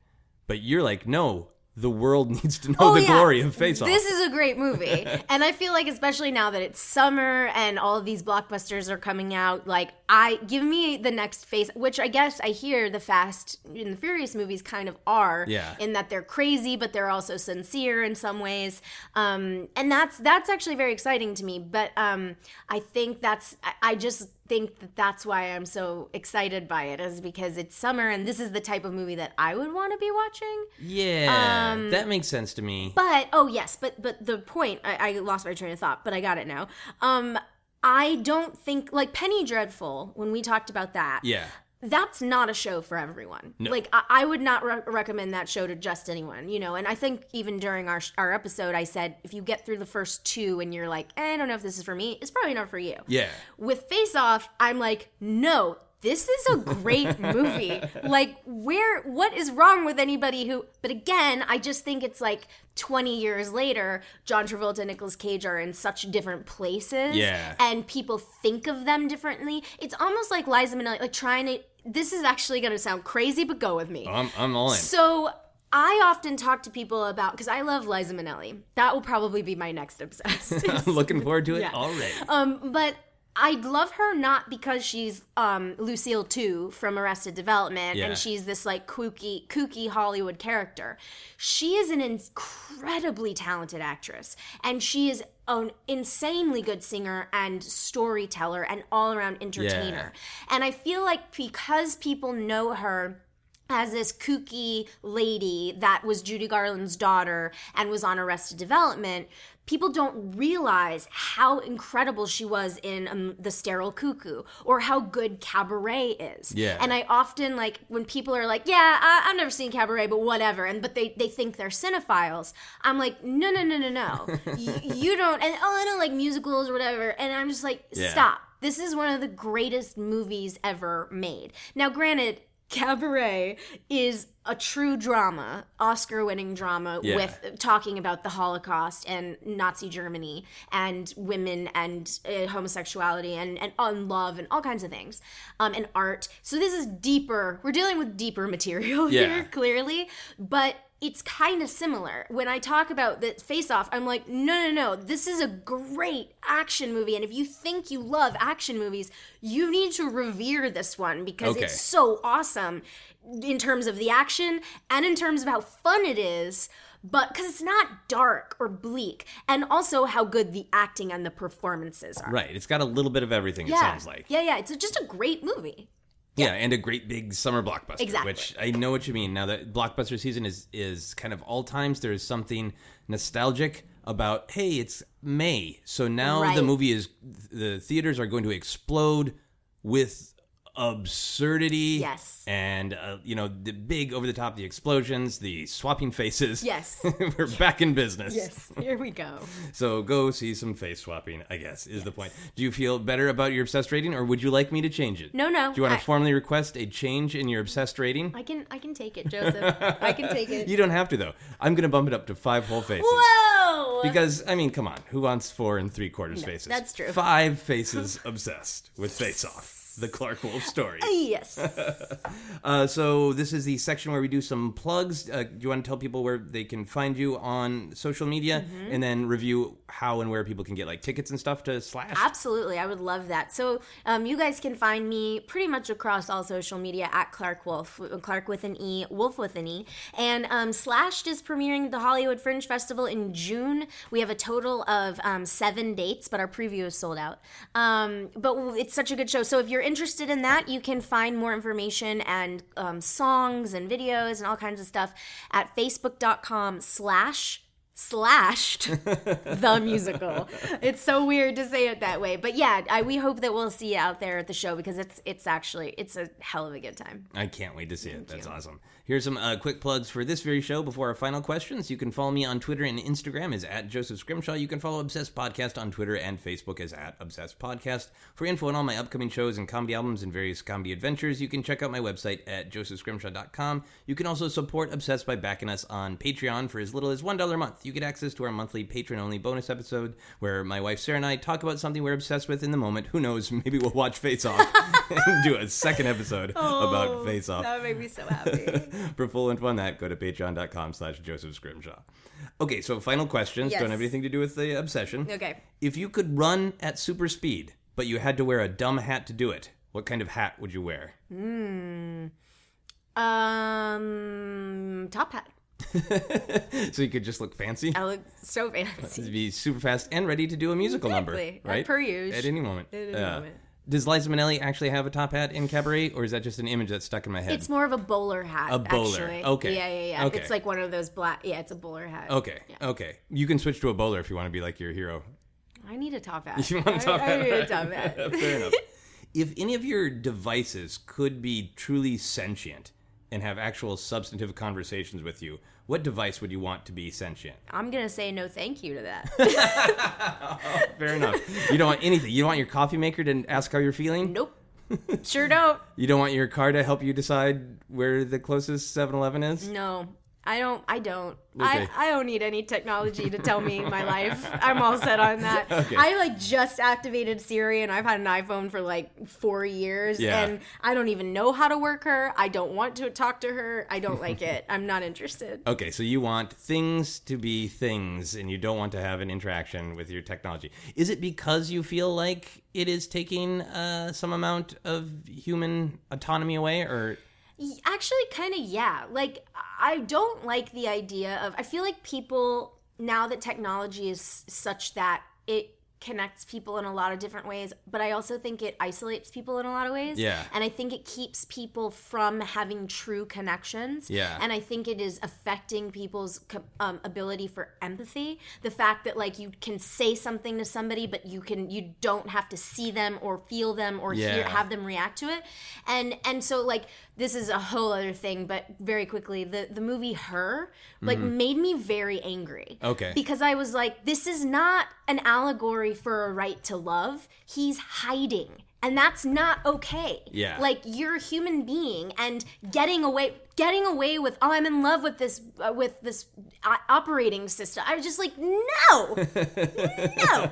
But you're like, no, the world needs to know Oh, the yeah. glory of Face Off. This is a great movie. and I feel like especially now that it's summer and all of these blockbusters are coming out, like I give me the next face which I guess I hear the Fast and the Furious movies kind of are Yeah. in that they're crazy but they're also sincere in some ways. Um and that's that's actually very exciting to me, but um I think that's I, I just think that that's why I'm so excited by it is because it's summer and this is the type of movie that I would want to be watching. yeah, Um, that makes sense to me. But oh yes, but but the point I, I lost my train of thought, but I got it now. Um, I don't think like Penny Dreadful when we talked about that. yeah, That's not a show for everyone. No. Like I, I would not re- recommend that show to just anyone, you know. And I think even during our our episode, I said if you get through the first two and you're like, eh, I don't know if this is for me, it's probably not for you. yeah. With Face Off, I'm like, no, this is a great movie. like, where, what is wrong with anybody who, but again, I just think it's like 20 years later, John Travolta and Nicolas Cage are in such different places. Yeah. And people think of them differently. It's almost like Liza Minnelli, like trying to, this is actually going to sound crazy, but go with me. I'm, I'm all in. So I often talk to people about because I love Liza Minnelli. That will probably be my next obsessed. I'm looking forward to it Yeah. already. Um, but I love her not because she's um, Lucille Two from Arrested Development, Yeah. and she's this like kooky, kooky Hollywood character. She is an incredibly talented actress, and she is an insanely good singer and storyteller and all around entertainer. And I feel like because people know her as this kooky lady that was Judy Garland's daughter and was on Arrested Development, people don't realize how incredible she was in um, The Sterile Cuckoo or how good Cabaret is. Yeah. And I often like when people are like, "Yeah, I, I've never seen Cabaret, but whatever," and but they they think they're cinephiles. I'm like, "No, no, no, no, no. Y- you don't." And oh, I don't like musicals or whatever. And I'm just like, Yeah. "Stop." This is one of the greatest movies ever made. Now, granted, Cabaret is a true drama, Oscar winning drama Yeah. with talking about the Holocaust and Nazi Germany and women and uh, homosexuality and, and on love and all kinds of things um, and art. So this is deeper. We're dealing with deeper material Yeah. here, clearly, but it's kind of similar. When I talk about the face off, I'm like, no, no, no, this is a great action movie. And if you think you love action movies, you need to revere this one because Okay. it's so awesome in terms of the action and in terms of how fun it is. But because it's not dark or bleak, and also how good the acting and the performances are. Right. It's got a little bit of everything, it sounds like. Yeah, yeah. It's just a great movie. Yeah, and a great big summer blockbuster. Exactly. Which I know what you mean. Now that blockbuster season is is kind of all times. There is something nostalgic about. Hey, it's May, so now the movie is the theaters are going to explode with absurdity. Yes. and uh, you know the big over the top, the explosions, the swapping faces. Yes. we're back in business. Yes, here we go. So go see some face swapping. I guess is the point. Do you feel better about your obsessed rating, or would you like me to change it? No, no. Do you want I- to formally request a change in your obsessed rating? I can, I can take it, Joseph. I can take it. You don't have to though. I'm gonna bump it up to five whole faces. Whoa! Because I mean, come on, who wants four and three quarters faces? that's true. Five faces obsessed with face off. The Clarke Wolfe story. Yes. Uh, so this is the section where we do some plugs. Uh, do you want to tell people where they can find you on social media, Mm-hmm. and then review how and where people can get like tickets and stuff to Slash? Absolutely, I would love that. So, um, you guys can find me pretty much across all social media at Clarke Wolfe, Clarke with an E, Wolfe with an E. And um, Slashed is premiering at the Hollywood Fringe Festival in June. We have a total of um, seven dates, but our preview is sold out. Um, but it's such a good show. So, if you're interested in that, you can find more information and um, songs and videos and all kinds of stuff at facebook.com slash slashed the musical. It's so weird to say it that way, but yeah, I, we hope that we'll see you out there at the show because it's it's actually it's a hell of a good time. I can't wait to see it. That's awesome. Here's some uh, quick plugs for this very show before our final questions. You can follow me on Twitter and Instagram is at Joseph Scrimshaw. You can follow Obsessed Podcast on Twitter and Facebook as at Obsessed Podcast. For info on all my upcoming shows and comedy albums and various comedy adventures, you can check out my website at josephscrimshaw.com. You can also support Obsessed by backing us on Patreon for as little as $1 a month. You get access to our monthly patron-only bonus episode where my wife Sarah and I talk about something we're obsessed with in the moment. Who knows? Maybe we'll watch Face Off and do a second episode about Face Off. That would make me so happy. For full info on that, go to patreon.com slash Joseph Scrimshaw. Okay, so final questions. Yes. Don't have anything to do with the obsession. okay. If you could run at super speed, but you had to wear a dumb hat to do it, what kind of hat would you wear? Hmm. Um, top hat. so you could just look fancy? I look so fancy. Be super fast and ready to do a musical number, Exactly. right? Per usual. At any moment. At any Yeah. moment. Does Liza Minnelli actually have a top hat in Cabaret, or is that just an image that's stuck in my head? It's more of a bowler hat. A bowler. Actually. Okay. Yeah, yeah, yeah. Okay. It's like one of those black. Yeah, it's a bowler hat. okay, Yeah. okay. You can switch to a bowler if you want to be like your hero. I need a top hat. You want a I- top I, hat? need a top hat. Fair enough. If any of your devices could be truly sentient and have actual substantive conversations with you, what device would you want to be sentient? I'm gonna say no, thank you to that. Oh, fair enough. You don't want anything. You don't want your coffee maker to ask how you're feeling? nope. Sure don't. You don't want your car to help you decide where the closest 7 Eleven is? No, I don't. I don't. Okay. I, I don't need any technology to tell me my life. I'm all set on that. Okay. I like just activated Siri, and I've had an iPhone for like four years, Yeah. and I don't even know how to work her. I don't want to talk to her. I don't like it. I'm not interested. Okay, so you want things to be things and you don't want to have an interaction with your technology. Is it because you feel like it is taking uh, some amount of human autonomy away or Actually, kind of, yeah. Like, I don't like the idea of. I feel like people, now that technology is such that it connects people in a lot of different ways, but I also think it isolates people in a lot of ways. Yeah. And I think it keeps people from having true connections. Yeah. And I think it is affecting people's um, ability for empathy. The fact that, like, you can say something to somebody, but you can, you don't have to see them or feel them or hear, have them react to it and and so like this is a whole other thing but very quickly the the movie her like made me very angry Mm-hmm. Okay. because i was like this is not an allegory for a right to love he's hiding and that's not okay Yeah. like you're a human being and getting away getting away with oh i'm in love with this uh, with this uh, operating system i was just like no no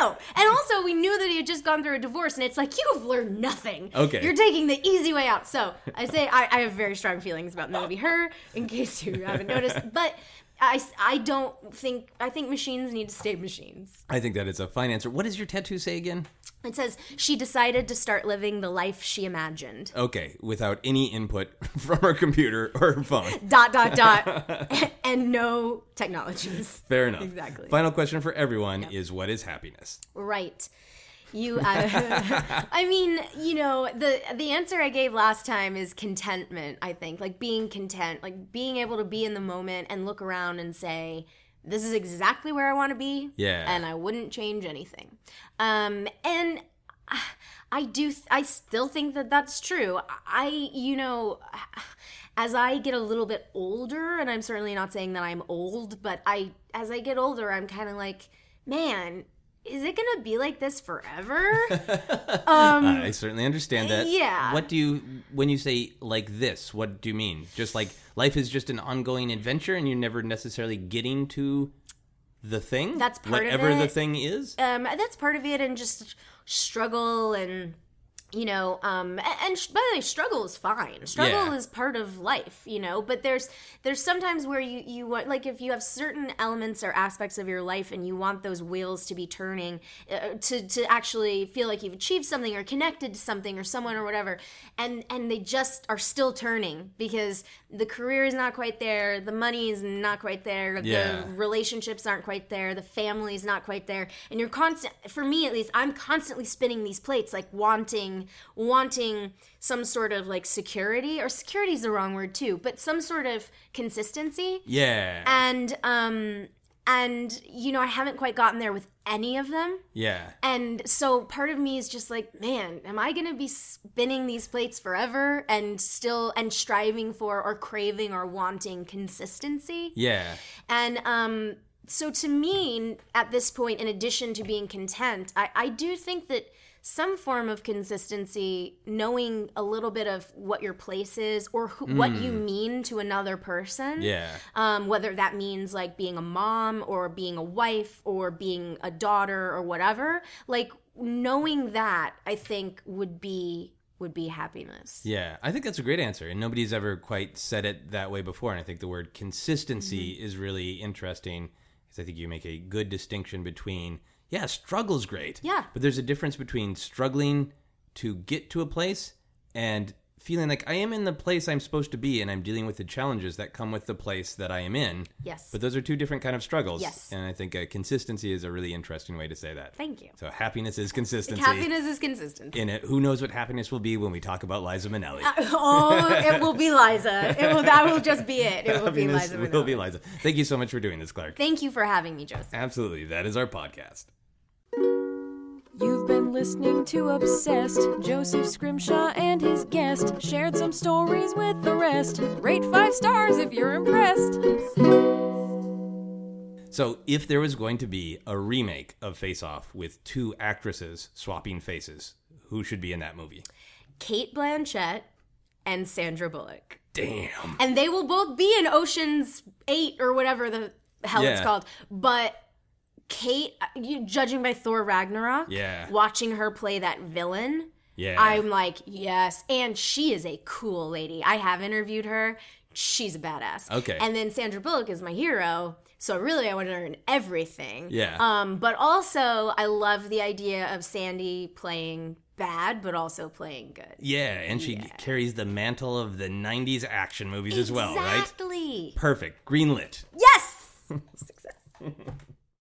no. And also, we knew that he had just gone through a divorce, and it's like you have learned nothing. Okay. You're taking the easy way out. So I say I, I have very strong feelings about the movie Her, in case you haven't noticed. But I, I don't think I think machines need to stay machines. I think that is a fine answer. What does your tattoo say again? It says she decided to start living the life she imagined. Okay, without any input from her computer or her phone. Dot dot dot, and no technologies. Fair enough. Exactly. Final question for everyone is what is happiness? Right. You, uh, I mean, you know, the the answer I gave last time is contentment. I think, like being content, like being able to be in the moment and look around and say, "This is exactly where I want to be." Yeah. and I wouldn't change anything. Um, and I do, I still think that that's true. I, you know. As I get a little bit older, and I'm certainly not saying that I'm old, but I, as I get older, I'm kind of like, man, is it gonna be like this forever? I certainly understand that. Um, yeah. What do you when you say like this? What do you mean? Just like life is just an ongoing adventure, and you're never necessarily getting to the thing. That's part of whatever the thing is. um, that's part of it, and just struggle and you know um and, sh- by the way struggle is fine struggle Yeah. is part of life you know but there's there's sometimes where you you want like if you have certain elements or aspects of your life and you want those wheels to be turning uh, to to actually feel like you've achieved something or connected to something or someone or whatever and and they just are still turning because the career is not quite there the money is not quite there Yeah. the relationships aren't quite there the family is not quite there and you're constant for me at least i'm constantly spinning these plates like wanting wanting some sort of like security or security is the wrong word too but some sort of consistency Yeah. and um and you know i haven't quite gotten there with any of them yeah. and so part of me is just like, man, am I going to be spinning these plates forever and still and striving for or craving or wanting consistency? Yeah. And um so to me at this point in addition to being content, I I do think that some form of consistency, knowing a little bit of what your place is or who, what you mean to another person Yeah. um, whether that means like being a mom or being a wife or being a daughter or whatever like knowing that i think would be would be happiness Yeah, I think that's a great answer, and nobody's ever quite said it that way before. And I think the word consistency Mm-hmm. is really interesting because I think you make a good distinction between yeah, struggle's great, Yeah. but there's a difference between struggling to get to a place and feeling like I am in the place I'm supposed to be, and I'm dealing with the challenges that come with the place that I am in. Yes. but those are two different kind of struggles. Yes. and I think uh, consistency is a really interesting way to say that. thank you So happiness is consistency. happiness is consistent in it. Who knows what happiness will be when we talk about Liza Minnelli? oh it will be liza it will that will just be it it will be Happiness liza will be Liza. Thank you so much for doing this, Clarke. thank you for having me joseph Absolutely. That is our podcast. You've been listening to Obsessed. Joseph Scrimshaw and his guest shared some stories with the rest. Rate five stars if you're impressed. So, if there was going to be a remake of Face Off with two actresses swapping faces, who should be in that movie? cate blanchett and sandra bullock Damn. and they will both be in Ocean's Eight or whatever the hell it's Yeah. called. But Cate, you, judging by Thor Ragnarok, Yeah. watching her play that villain, Yeah. I'm like, yes. And she is a cool lady. I have interviewed her. She's a badass. Okay. And then Sandra Bullock is my hero. So really, I want to learn everything. Yeah. Um, but also, I love the idea of Sandy playing bad, but also playing good. yeah, and she carries the mantle of the 90s action movies as well, right? Exactly. Perfect. Greenlit. Yes. Success.